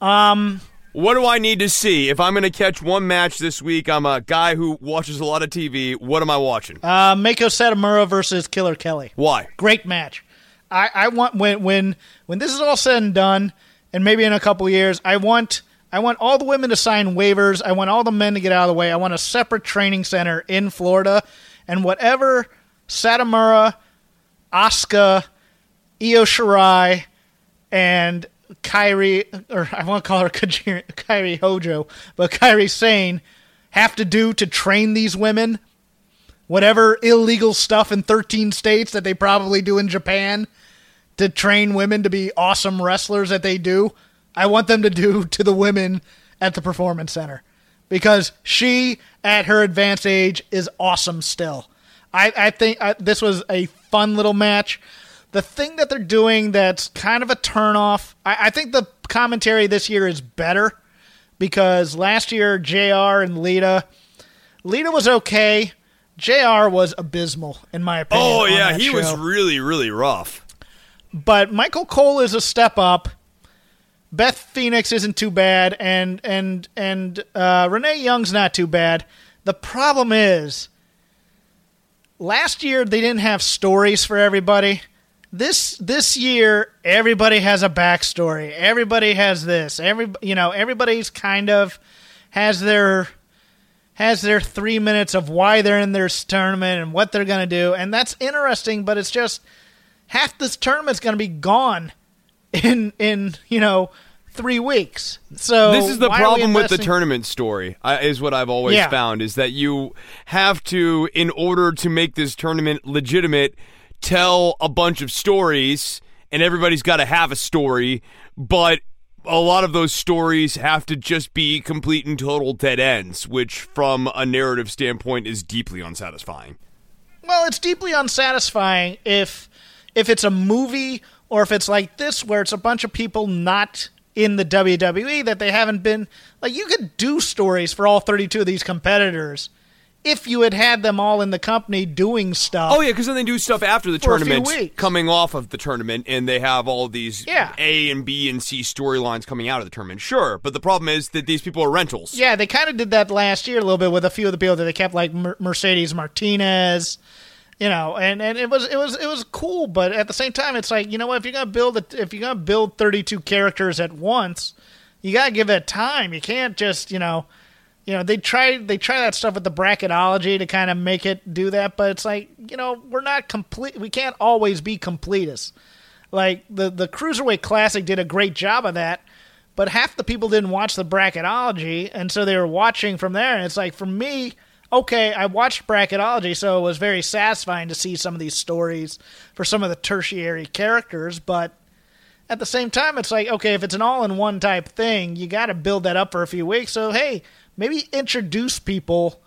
Um, what do I need to see if I'm going to catch one match this week? I'm a guy who watches a lot of TV. What am I watching? uh, Meiko Satomura versus Killer Kelly. Why? Great match. I, I want when when when this is all said and done, and maybe in a couple years, I want I want all the women to sign waivers. I want all the men to get out of the way. I want a separate training center in Florida, and whatever Satomura, Asuka, Io Shirai, and Kairi, or I want to call her Kairi Hojo, but Kairi Sane have to do to train these women whatever illegal stuff in 13 states that they probably do in Japan to train women to be awesome wrestlers that they do. I want them to do to the women at the performance center because she at her advanced age is awesome still. I, I think I, this was a fun little match. The thing that they're doing that's kind of a turnoff, I, I think the commentary this year is better because last year JR and Lita, Lita was okay. JR was abysmal in my opinion. Oh yeah, he was really really rough. but Michael Cole is a step up. Beth Phoenix isn't too bad, and and and uh, Renee Young's not too bad. The problem is, last year they didn't have stories for everybody. This this year, everybody has a backstory. Everybody has this. Every you know, everybody's kind of has their has their three minutes of why they're in this tournament and what they're going to do, and that's interesting. But it's just half this tournament's going to be gone in in you know three weeks. So this is the why are we problem with the tournament story uh, is what i've always Yeah. found is that you have to in order to make this tournament legitimate tell a bunch of stories and everybody's got to have a story but a lot of those stories have to just be complete and total dead ends which from a narrative standpoint is deeply unsatisfying. Well, it's deeply unsatisfying if if it's a movie or if it's like this where it's a bunch of people not in the WWE that they haven't been like you could do stories for all 32 of these competitors if you had had them all in the company doing stuff. Oh yeah, because then they do stuff after the For a few tournament, coming off of the tournament, and they have all these Yeah. A and B and C storylines coming out of the tournament. Sure, but the problem is that these people are rentals. Yeah, they kind of did that last year a little bit with a few of the people that they kept, like Mer- Mercedes Martinez, you know, and, and it was it was it was cool, but at the same time, it's like you know what if you're gonna build a, if you're gonna build 32 characters at once, you gotta give it time. You can't just you know, you know they try they try that stuff with the bracketology to kind of make it do that, but it's like you know we're not complete. We can't always be completists. Like the the cruiserweight classic did a great job of that, but half the people didn't watch the bracketology, and so they were watching from there. And it's like for me, okay, I watched bracketology, so it was very satisfying to see some of these stories for some of the tertiary characters. But at the same time, it's like okay, if it's an all-in-one type thing, you got to build that up for a few weeks. So hey, maybe introduce people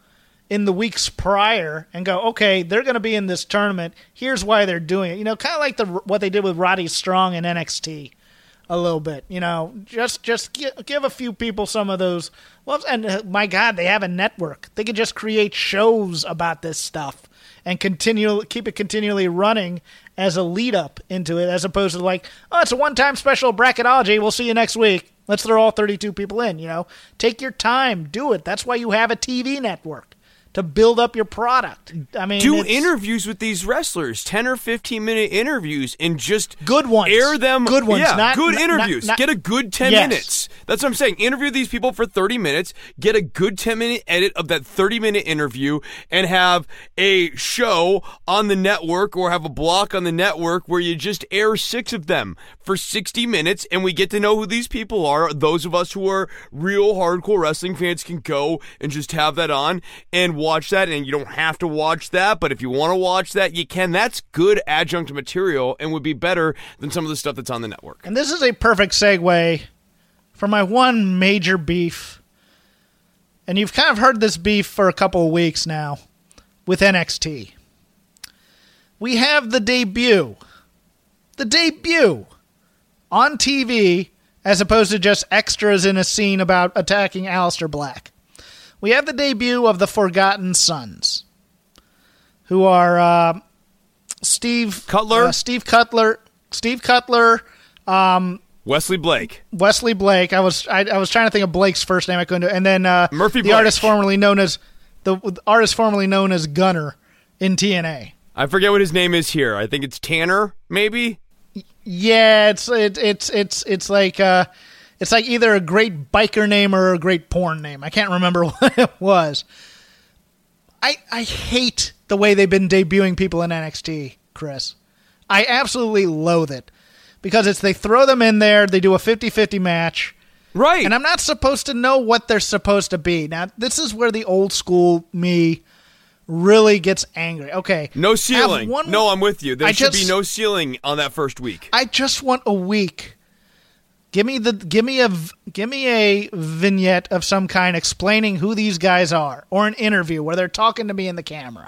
in the weeks prior and go, okay, they're going to be in this tournament. Here's why they're doing it. You know, kind of like the what they did with Roddy Strong in NXT a little bit. You know, just just give, give a few people some of those. Well, and uh, my God, they have a network. They could just create shows about this stuff and continue keep it continually running as a lead up into it, as opposed to like, oh, it's a one time special bracketology. We'll see you next week. Let's throw all 32 people in. You know, take your time, do it. That's why you have a TV network to build up your product. I mean, Do interviews with these wrestlers, ten or fifteen minute interviews, and just Good ones. Air them, Good ones, Yeah, not- good not- interviews. not- get a good ten Yes. minutes. That's what I'm saying. Interview these people for thirty minutes. Get a good ten minute edit of that thirty minute interview, and have a show on the network or have a block on the network where you just air six of them for sixty minutes, and we get to know who these people are. Those of us who are real hardcore wrestling fans can go and just have that on and watch that. And you don't have to watch that, but if you want to watch that, you can. That's good adjunct material and would be better than some of the stuff that's on the network. And this is a perfect segue for my one major beef. And you've kind of heard this beef for a couple of weeks now with NXT. We have the debut. The debut on TV as opposed to just extras in a scene about attacking Aleister Black. We have the debut of the Forgotten Sons, who are uh, Steve Cutler? uh, Steve Cutler, Steve Cutler, Wesley Blake. Wesley Blake. I was I, I was trying to think of Blake's first name. I couldn't do, and then uh, Murphy the Blake. artist formerly known as the, the artist formerly known as Gunner in TNA. I forget what his name is here. I think it's Tanner, maybe. Yeah, it's it, it's it's it's like uh, it's like either a great biker name or a great porn name. I can't remember what it was. I I hate the way they've been debuting people in NXT, Chris. I absolutely loathe it because it's they throw them in there, they do a 50-50 match. Right. and I'm not supposed to know what they're supposed to be. Now, this is where the old school me really gets angry. Okay, no ceiling. one- no, I'm with you. There I should just- be no ceiling on that first week. I just want a week. Give me the give me a give me a vignette of some kind explaining who these guys are, or an interview where they're talking to me in the camera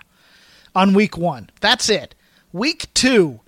on week one. That's it. Week two,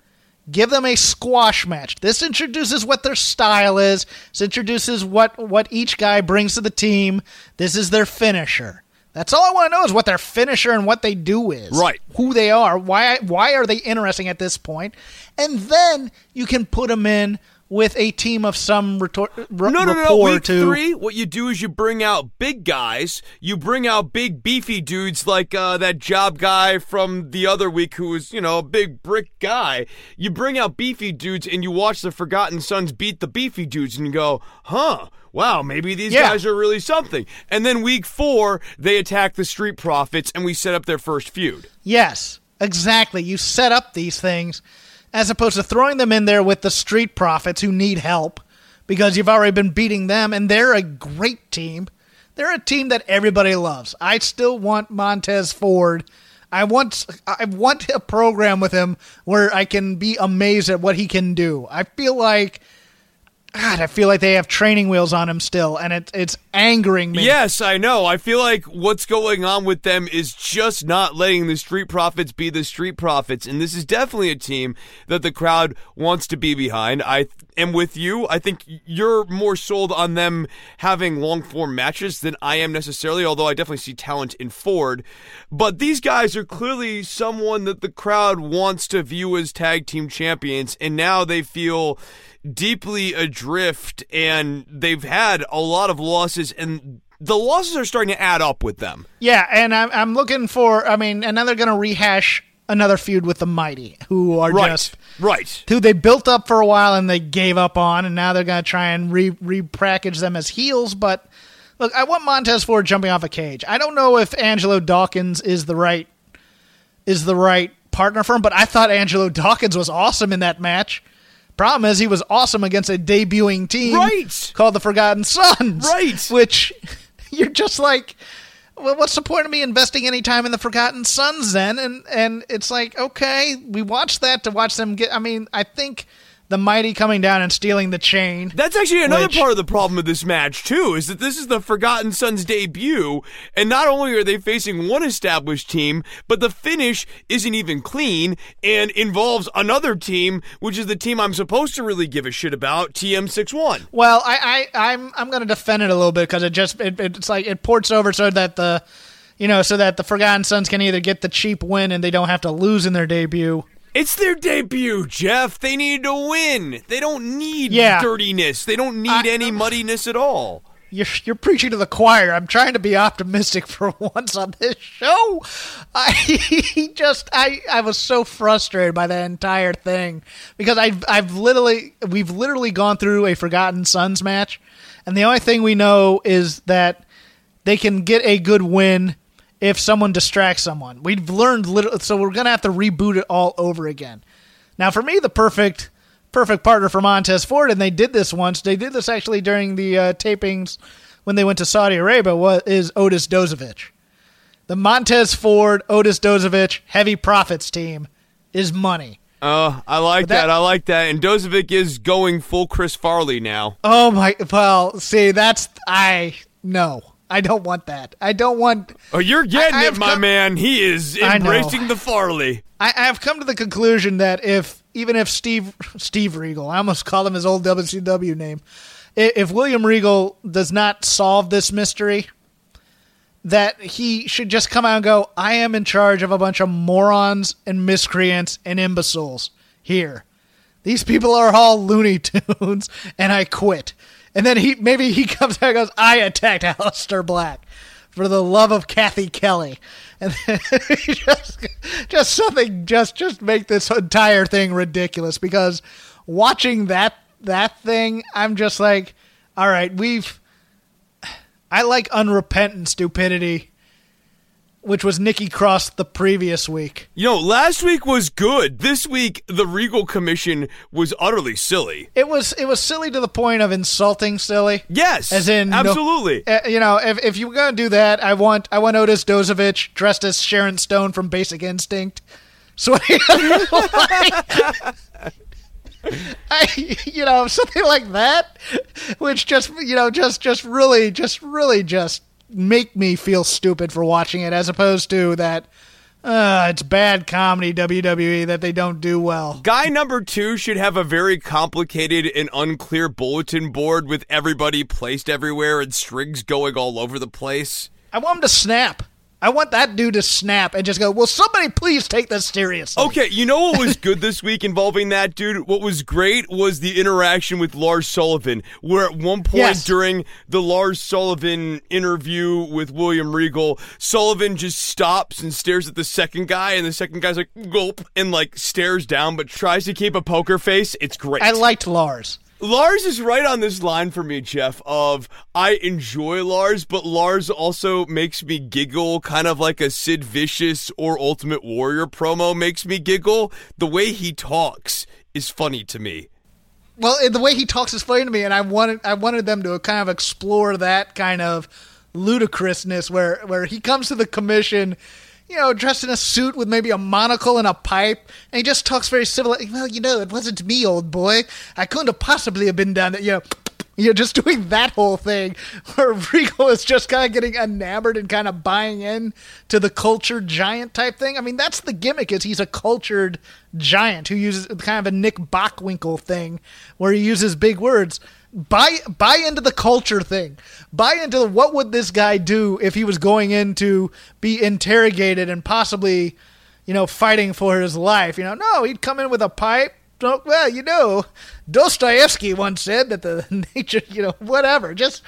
give them a squash match. This introduces what their style is. This introduces what what each guy brings to the team. This is their finisher. That's all I want to know is what their finisher and what they do is. Right. Who they are. Why why are they interesting at this point? And then you can put them in with a team of some retor- r- No, no, no, no. Week to three, what you do is you bring out big guys. You bring out big beefy dudes like uh, that job guy from the other week who was, you know, a big brick guy. You bring out beefy dudes and you watch the Forgotten Sons beat the beefy dudes and you go, huh. Wow, maybe these Yeah. guys are really something. And then week four, they attack the Street Profits and we set up their first feud. Yes, exactly. You set up these things as opposed to throwing them in there with the street profits who need help because you've already been beating them, and they're a great team. They're a team that everybody loves. I still want Montez Ford. I want I want a program with him where I can be amazed at what he can do. I feel like God, I feel like they have training wheels on him still, and it, it's angering me. Yes, I know. I feel like what's going on with them is just not letting the Street Profits be the Street Profits, and this is definitely a team that the crowd wants to be behind. I am with you. I think you're more sold on them having long form matches than I am necessarily, although I definitely see talent in Ford. But these guys are clearly someone that the crowd wants to view as tag team champions, and now they feel deeply adrift and they've had a lot of losses and the losses are starting to add up with them. Yeah, and I'm, I'm looking for, I mean, and now they're going to rehash another feud with the Mighty, who are right. just. Right. Who they built up for a while and they gave up on, and now they're going to try and re repackage them as heels. But look, I want Montez Ford jumping off a cage. I don't know if Angelo Dawkins is the right is the right partner for him, but I thought Angelo Dawkins was awesome in that match. Problem is, he was awesome against a debuting team right. called the Forgotten Sons. Right. Which you're just like, well, what's the point of me investing any time in the Forgotten Sons then? And and it's like, okay, we watched that to watch them get. I mean, I think the mighty coming down and stealing the chain. That's actually another which, part of the problem of this match too, is that this is the Forgotten Sons debut, and not only are they facing one established team, but the finish isn't even clean and involves another team, which is the team I'm supposed to really give a shit about, TM61. Well, I, I I'm I'm going to defend it a little bit because it just it, it's like it ports over so that the you know so that the Forgotten Sons can either get the cheap win and they don't have to lose in their debut it's their debut, Jeff. They need to win. They don't need yeah. dirtiness. They don't need I, any muddiness at all. You're, you're preaching to the choir. I'm trying to be optimistic for once on this show. I just I I was so frustrated by that entire thing because I've I've literally we've literally gone through a Forgotten Sons match, and the only thing we know is that they can get a good win if someone distracts someone. We've learned little, so we're gonna have to reboot it all over again. Now, for me, the perfect perfect partner for Montez Ford, and they did this once. They did this actually during the uh, tapings when they went to Saudi Arabia. Was is Otis Dozovic? The Montez Ford Otis Dozovic heavy profits team is money. Oh, I like that, that, I like that. And Dozovic is going full Chris Farley now. Oh my! Well, see, that's I no. I don't want that. I don't want. Oh, you're getting I, it, my come, man. He is embracing the Farley. I, I have come to the conclusion that if even if Steve Steve Regal, I almost call him his old WCW name, if William Regal does not solve this mystery, that he should just come out and go, I am in charge of a bunch of morons and miscreants and imbeciles here. These people are all Looney Tunes, and I quit. And then he maybe he comes out and goes, I attacked Aleister Black for the love of Cathy Kelly. And just just something just just make this entire thing ridiculous because watching that that thing, I'm just like, all right, we've I like unrepentant stupidity which was Nikki Cross the previous week. You know, last week was good. This week, the Regal Commission was utterly silly. It was it was silly to the point of insulting silly. Yes, as in absolutely. No, uh, you know, if if you're gonna do that, I want I want Otis Dozovic dressed as Sharon Stone from Basic Instinct. So. I, you know, something like that, which just, you know, just, just really, just really, just make me feel stupid for watching it, as opposed to that. Uh, it's bad comedy WWE that they don't do well. Guy number two should have a very complicated and unclear bulletin board with everybody placed everywhere and strings going all over the place. I want him to snap. I want that dude to snap and just go, Will somebody please take this seriously? Okay, you know what was good this week involving that dude? What was great was the interaction with Lars Sullivan, where at one point yes. during the Lars Sullivan interview with William Regal, Sullivan just stops and stares at the second guy, and the second guy's like, gulp, and like stares down, but tries to keep a poker face. It's great. I liked Lars. Lars is right on this line for me, Jeff, of I enjoy Lars, but Lars also makes me giggle, kind of like a Sid Vicious or Ultimate Warrior promo makes me giggle. The way he talks is funny to me. well, eh, the way he talks is funny to me, and I wanted I wanted them to kind of explore that kind of ludicrousness where where he comes to the commission you know, dressed in a suit with maybe a monocle and a pipe, and he just talks very civil. Well, you know, it wasn't me, old boy. I couldn't have possibly have been down there. You know, you're just doing that whole thing where Regal is just kind of getting enamored and kind of buying in to the cultured giant type thing. I mean, that's the gimmick is he's a cultured giant who uses kind of a Nick Bockwinkel thing where he uses big words buy buy into the culture thing. Buy into what would this guy do if he was going in to be interrogated and possibly, you know, fighting for his life. You know, no, he'd come in with a pipe. Well, you know, Dostoevsky once said that the nature, you know, whatever. Just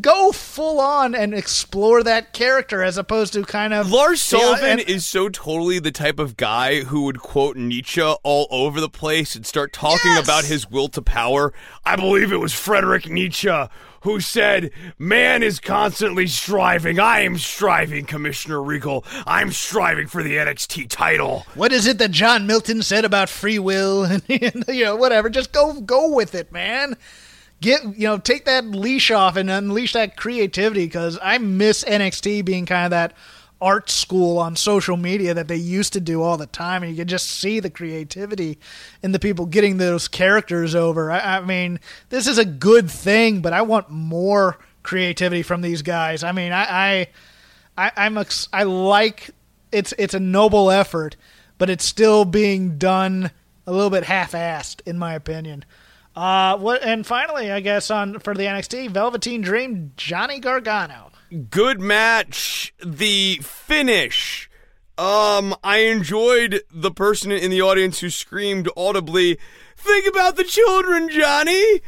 go full on and explore that character as opposed to kind of Lars Sullivan is so totally the type of guy who would quote Nietzsche all over the place and start talking Yes! about his will to power. I believe it was Frederick Nietzsche who said, "Man is constantly striving. I am striving, Commissioner Regal. I'm striving for the NXT title." what is it that John Milton said about free will and you know whatever just go go with it man get you know take that leash off and unleash that creativity because I miss NXT being kind of that art school on social media that they used to do all the time and you could just see the creativity in the people getting those characters over I, I mean this is a good thing but I want more creativity from these guys I mean I, I I, I'm ex- I like it's it's a noble effort, but it's still being done a little bit half-assed, in my opinion. Uh, what and finally, I guess on for the NXT Velveteen Dream, Johnny Gargano. good match. The finish. Um, I enjoyed the person in the audience who screamed audibly, "Think about the children, Johnny."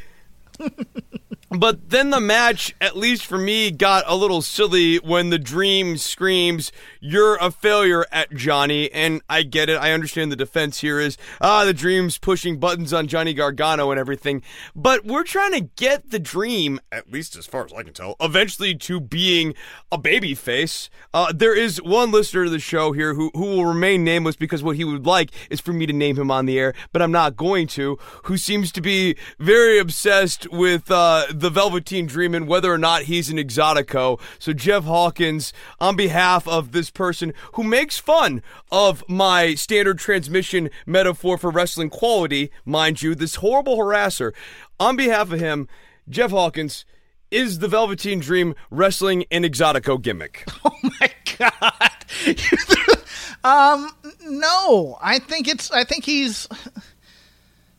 But then the match, at least for me, got a little silly when the dream screams, You're a failure at Johnny. And I get it. I understand the defense here is, ah, the dream's pushing buttons on Johnny Gargano and everything. But we're trying to get the dream, at least as far as I can tell, eventually to being a baby face. Uh, there is one listener to the show here who, who will remain nameless because what he would like is for me to name him on the air, but I'm not going to, who seems to be very obsessed with uh, the Velveteen Dream and whether or not he's an exotico. So, Jeff Hawkins, on behalf of this person who makes fun of my standard transmission metaphor for wrestling quality, mind you, this horrible harasser, on behalf of him, Jeff Hawkins, is the Velveteen Dream wrestling an exotico gimmick? Oh my god. um, no, I think it's. I think he's.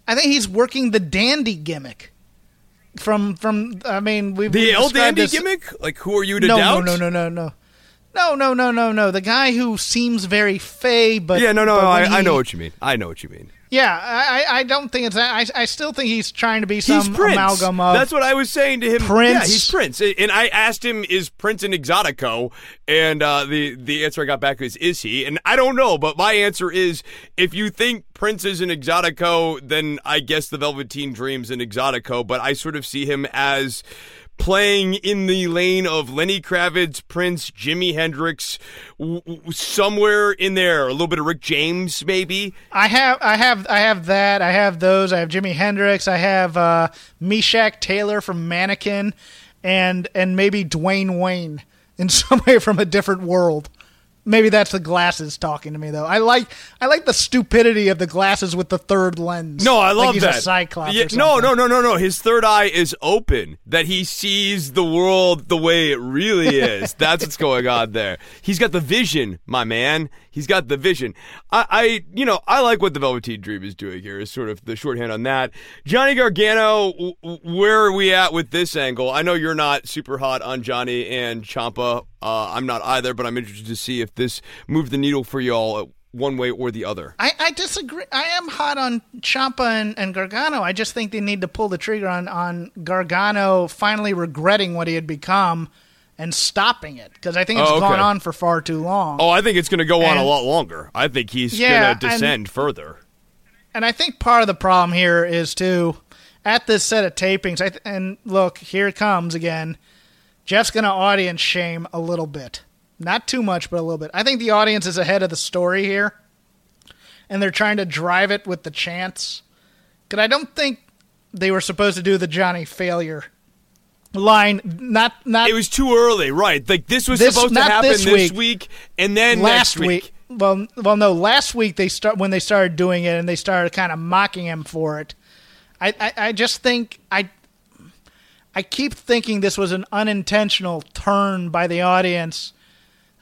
I think he's working the dandy gimmick. From from, I mean, we The described Dandy this- gimmick? Like, who are you to no, doubt? No, no, no, no, no. No, no, no, no, no. No. The guy who seems very fey, but Yeah, no, no, but I, when I know what you mean. I know what you mean. Yeah, I, I don't think it's that. I, I still think he's trying to be some amalgam of. That's what I was saying to him. Prince. Yeah, he's Prince. And I asked him, "Is Prince an exotico?" And uh, the the answer I got back is, "Is he?" And I don't know, but my answer is, if you think Prince is an exotico, then I guess the Velveteen Dream's an exotico. But I sort of see him as playing in the lane of Lenny Kravitz, Prince, Jimi Hendrix, w- w- somewhere in there. A little bit of Rick James, maybe. I have, I have, I have that. I have those. I have Jimi Hendrix. I have uh, Meshach Taylor from Mannequin, and and maybe Dwayne Wayne in some way from a different world. Maybe that's the glasses talking to me though. I like I like the stupidity of the glasses with the third lens. No, I Like love he's that. A cyclops. Yeah, no, no, no, no, no. His third eye is open. That he sees the world the way it really is. That's what's going on there. He's got the vision, my man. He's got the vision. I, I, you know, I like what the Velveteen Dream is doing here. Is sort of the shorthand on that. Johnny Gargano, w- where are we at with this angle? I know you're not super hot on Johnny and Ciampa. Uh, I'm not either, but I'm interested to see if this moved the needle for y'all one way or the other. I, I disagree. I am hot on Ciampa and, and Gargano. I just think they need to pull the trigger on, on Gargano finally regretting what he had become and stopping it because I think it's Oh, okay. gone on for far too long. Oh, I think it's going to go on a lot longer. I think he's Yeah, going to descend further. And I think part of the problem here is too at this set of tapings. I th- and look, here it comes again. Jeff's going to audience shame a little bit, not too much, but a little bit. I think the audience is ahead of the story here, and they're trying to drive it with the chants. Because I don't think they were supposed to do the Johnny Failure line. Not not It was too early, right? Like this was This- supposed to happen this this week. week, and then last next week. Well, well, no, last week they start when they started doing it and they started kind of mocking him for it. I, I, I just think I, I keep thinking this was an unintentional turn by the audience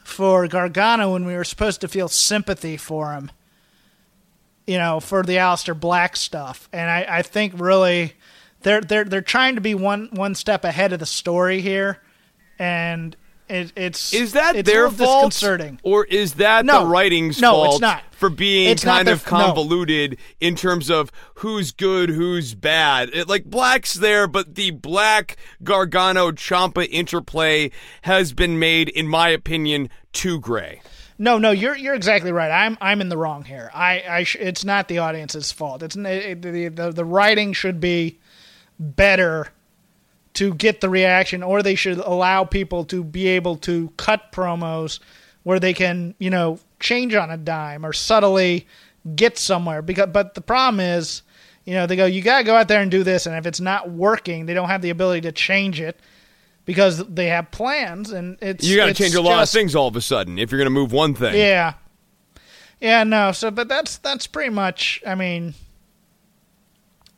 for Gargano when we were supposed to feel sympathy for him. You know, for the Aleister Black stuff, and I, I think really they're they're they're trying to be one one step ahead of the story here, and it, it's Is that it's their fault, disconcerting. or is that No. the writing's No, fault it's not. for being It's kind their of f- no. convoluted in terms of who's good, who's bad? It, like Black's there, but the Black Gargano Ciampa interplay has been made, in my opinion, too gray. No, no, you're you're exactly right. I'm I'm in the wrong here. I, I sh- it's not the audience's fault. It's n- it, the, the the writing should be better to get the reaction, or they should allow people to be able to cut promos where they can you know change on a dime or subtly get somewhere. Because but the problem is, you know, they go you gotta go out there and do this, and if it's not working, they don't have the ability to change it because they have plans, and it's You got to it's change a lot just- of things all of a sudden if you're going to move one thing. yeah. Yeah, no. So, but that's that's pretty much. I mean,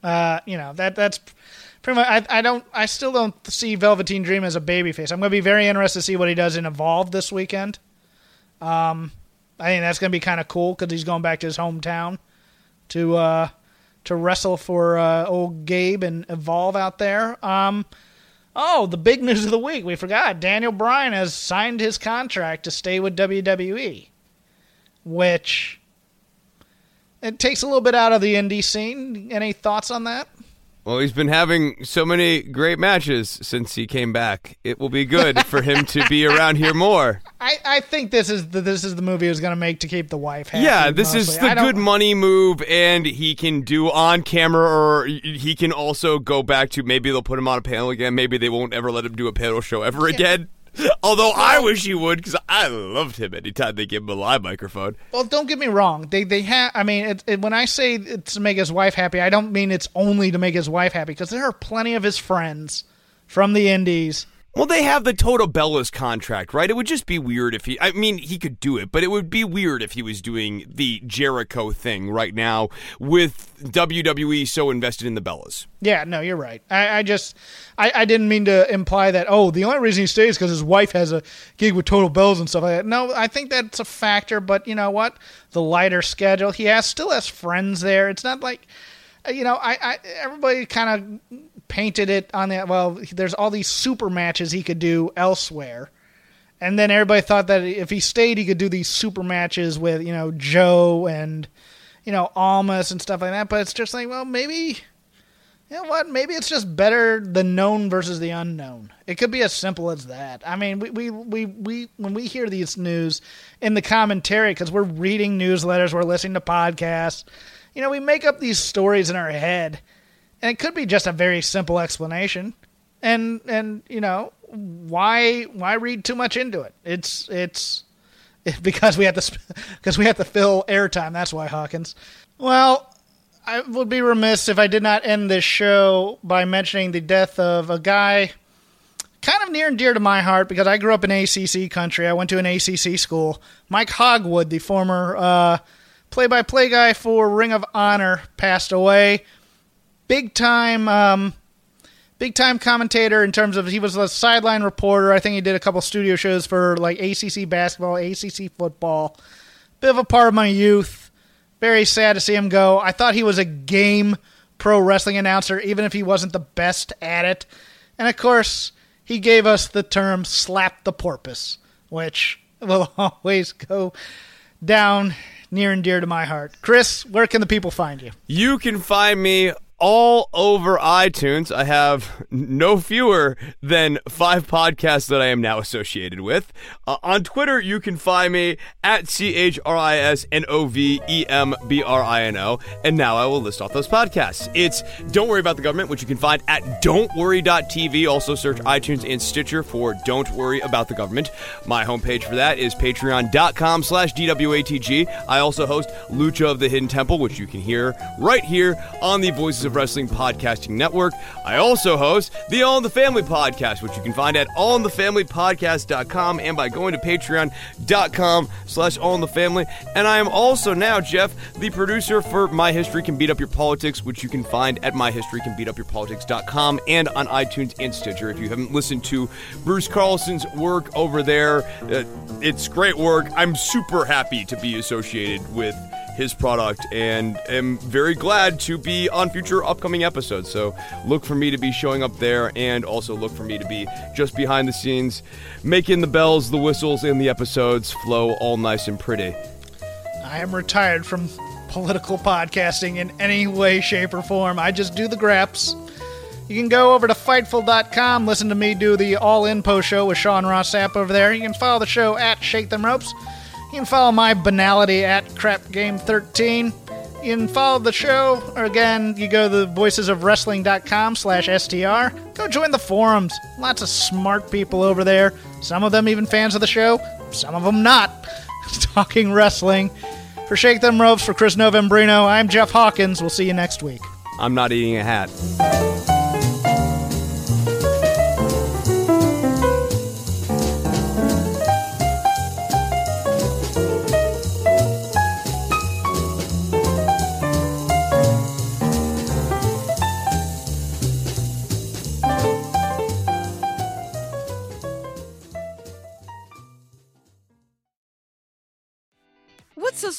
uh, you know that that's pretty much. I I don't. I still don't see Velveteen Dream as a babyface. I'm going to be very interested to see what he does in Evolve this weekend. Um, I think that's going to be kind of cool because he's going back to his hometown to uh to wrestle for uh, old Gabe and Evolve out there. Um. Oh, the big news of the week. We forgot. Daniel Bryan has signed his contract to stay with WWE, which it takes a little bit out of the indie scene. Any thoughts on that? Well, he's been having so many great matches since he came back. It will be good for him to be around here more. I, I think this is the, this is the movie he was going to make to keep the wife happy. Yeah, this is mostly. I the good money move, and he can do on camera, or he can also go back to maybe they'll put him on a panel again. Maybe they won't ever let him do a panel show ever again. Although I wish he would, because I loved him anytime they give him a live microphone. Well, don't get me wrong. They they have. I mean, it, it, when I say it's to make his wife happy, I don't mean it's only to make his wife happy because there are plenty of his friends from the indies. Well, they have the Total Bellas contract, right? It would just be weird if he. I mean, he could do it, but it would be weird if he was doing the Jericho thing right now with WWE so invested in the Bellas. Yeah, no, you're right. I, I just, I, I didn't mean to imply that. Oh, the only reason he stays because his wife has a gig with Total Bellas and stuff like that. No, I think that's a factor. But you know what? The lighter schedule. He has still has friends there. It's not like, you know, I, I everybody kind of painted it on that. Well, there's all these super matches he could do elsewhere. And then everybody thought that if he stayed, he could do these super matches with, you know, Joe and, you know, Almas and stuff like that. But it's just like, well, maybe you know what? Maybe it's just better the known versus the unknown. It could be as simple as that. I mean, we we we, we when we hear these news in the commentary because we're reading newsletters, we're listening to podcasts. You know, we make up these stories in our head, and it could be just a very simple explanation. And and you know why why read too much into it? It's it's because we have to because we have to fill airtime. That's why Hawkins. Well, I would be remiss if I did not end this show by mentioning the death of a guy kind of near and dear to my heart because I grew up in ACC country. I went to an ACC school. Mike Hogewood, the former uh, play-by-play guy for Ring of Honor, passed away. Big time, um, big time commentator in terms of he was a sideline reporter. I think he did a couple studio shows for like ACC basketball, ACC football. Bit of a part of my youth. Very sad to see him go. I thought he was a game pro wrestling announcer, even if he wasn't the best at it. And of course, he gave us the term slap the porpoise, which will always go down near and dear to my heart. Chris, where can the people find you? You can find me all over iTunes. I have no fewer than five podcasts that I am now associated with. Uh, on Twitter, you can find me at C H R I S N O V E M B R I N O. And now I will list off those podcasts. It's Don't Worry About the Government, which you can find at don'tworry.tv. Also search iTunes and Stitcher for Don't Worry About the Government. My homepage for that is patreon.com slash DWATG. I also host Lucha of the Hidden Temple, which you can hear right here on the Voices of of Wrestling Podcasting Network. I also host the All in the Family podcast, which you can find at allinthefamilypodcast.com and by going to patreon.com slash allinthefamily. And I am also now, Jeff, the producer for My History Can Beat Up Your Politics, which you can find at myhistorycanbeatupyourpolitics.com and on iTunes and Stitcher. If you haven't listened to Bruce Carlson's work over there, uh, it's great work. I'm super happy to be associated with his product and am very glad to be on future upcoming episodes. So look for me to be showing up there and also look for me to be just behind the scenes, making the bells, the whistles, and the episodes flow all nice and pretty. I am retired from political podcasting in any way, shape, or form. I just do the graps. You can go over to Fightful.com, listen to me do the All In Post show with Sean Ross Sapp over there. You can follow the show at Shake Them Ropes. You can follow my banality at Crap Game 13. You can follow the show, or again, you go to voicesofwrestling.com slash STR. Go join the forums. Lots of smart people over there. Some of them even fans of the show, some of them not. Talking wrestling. For Shake Them Ropes, for Chris Novembrino, I'm Jeff Hawkins. We'll see you next week. I'm not eating a hat.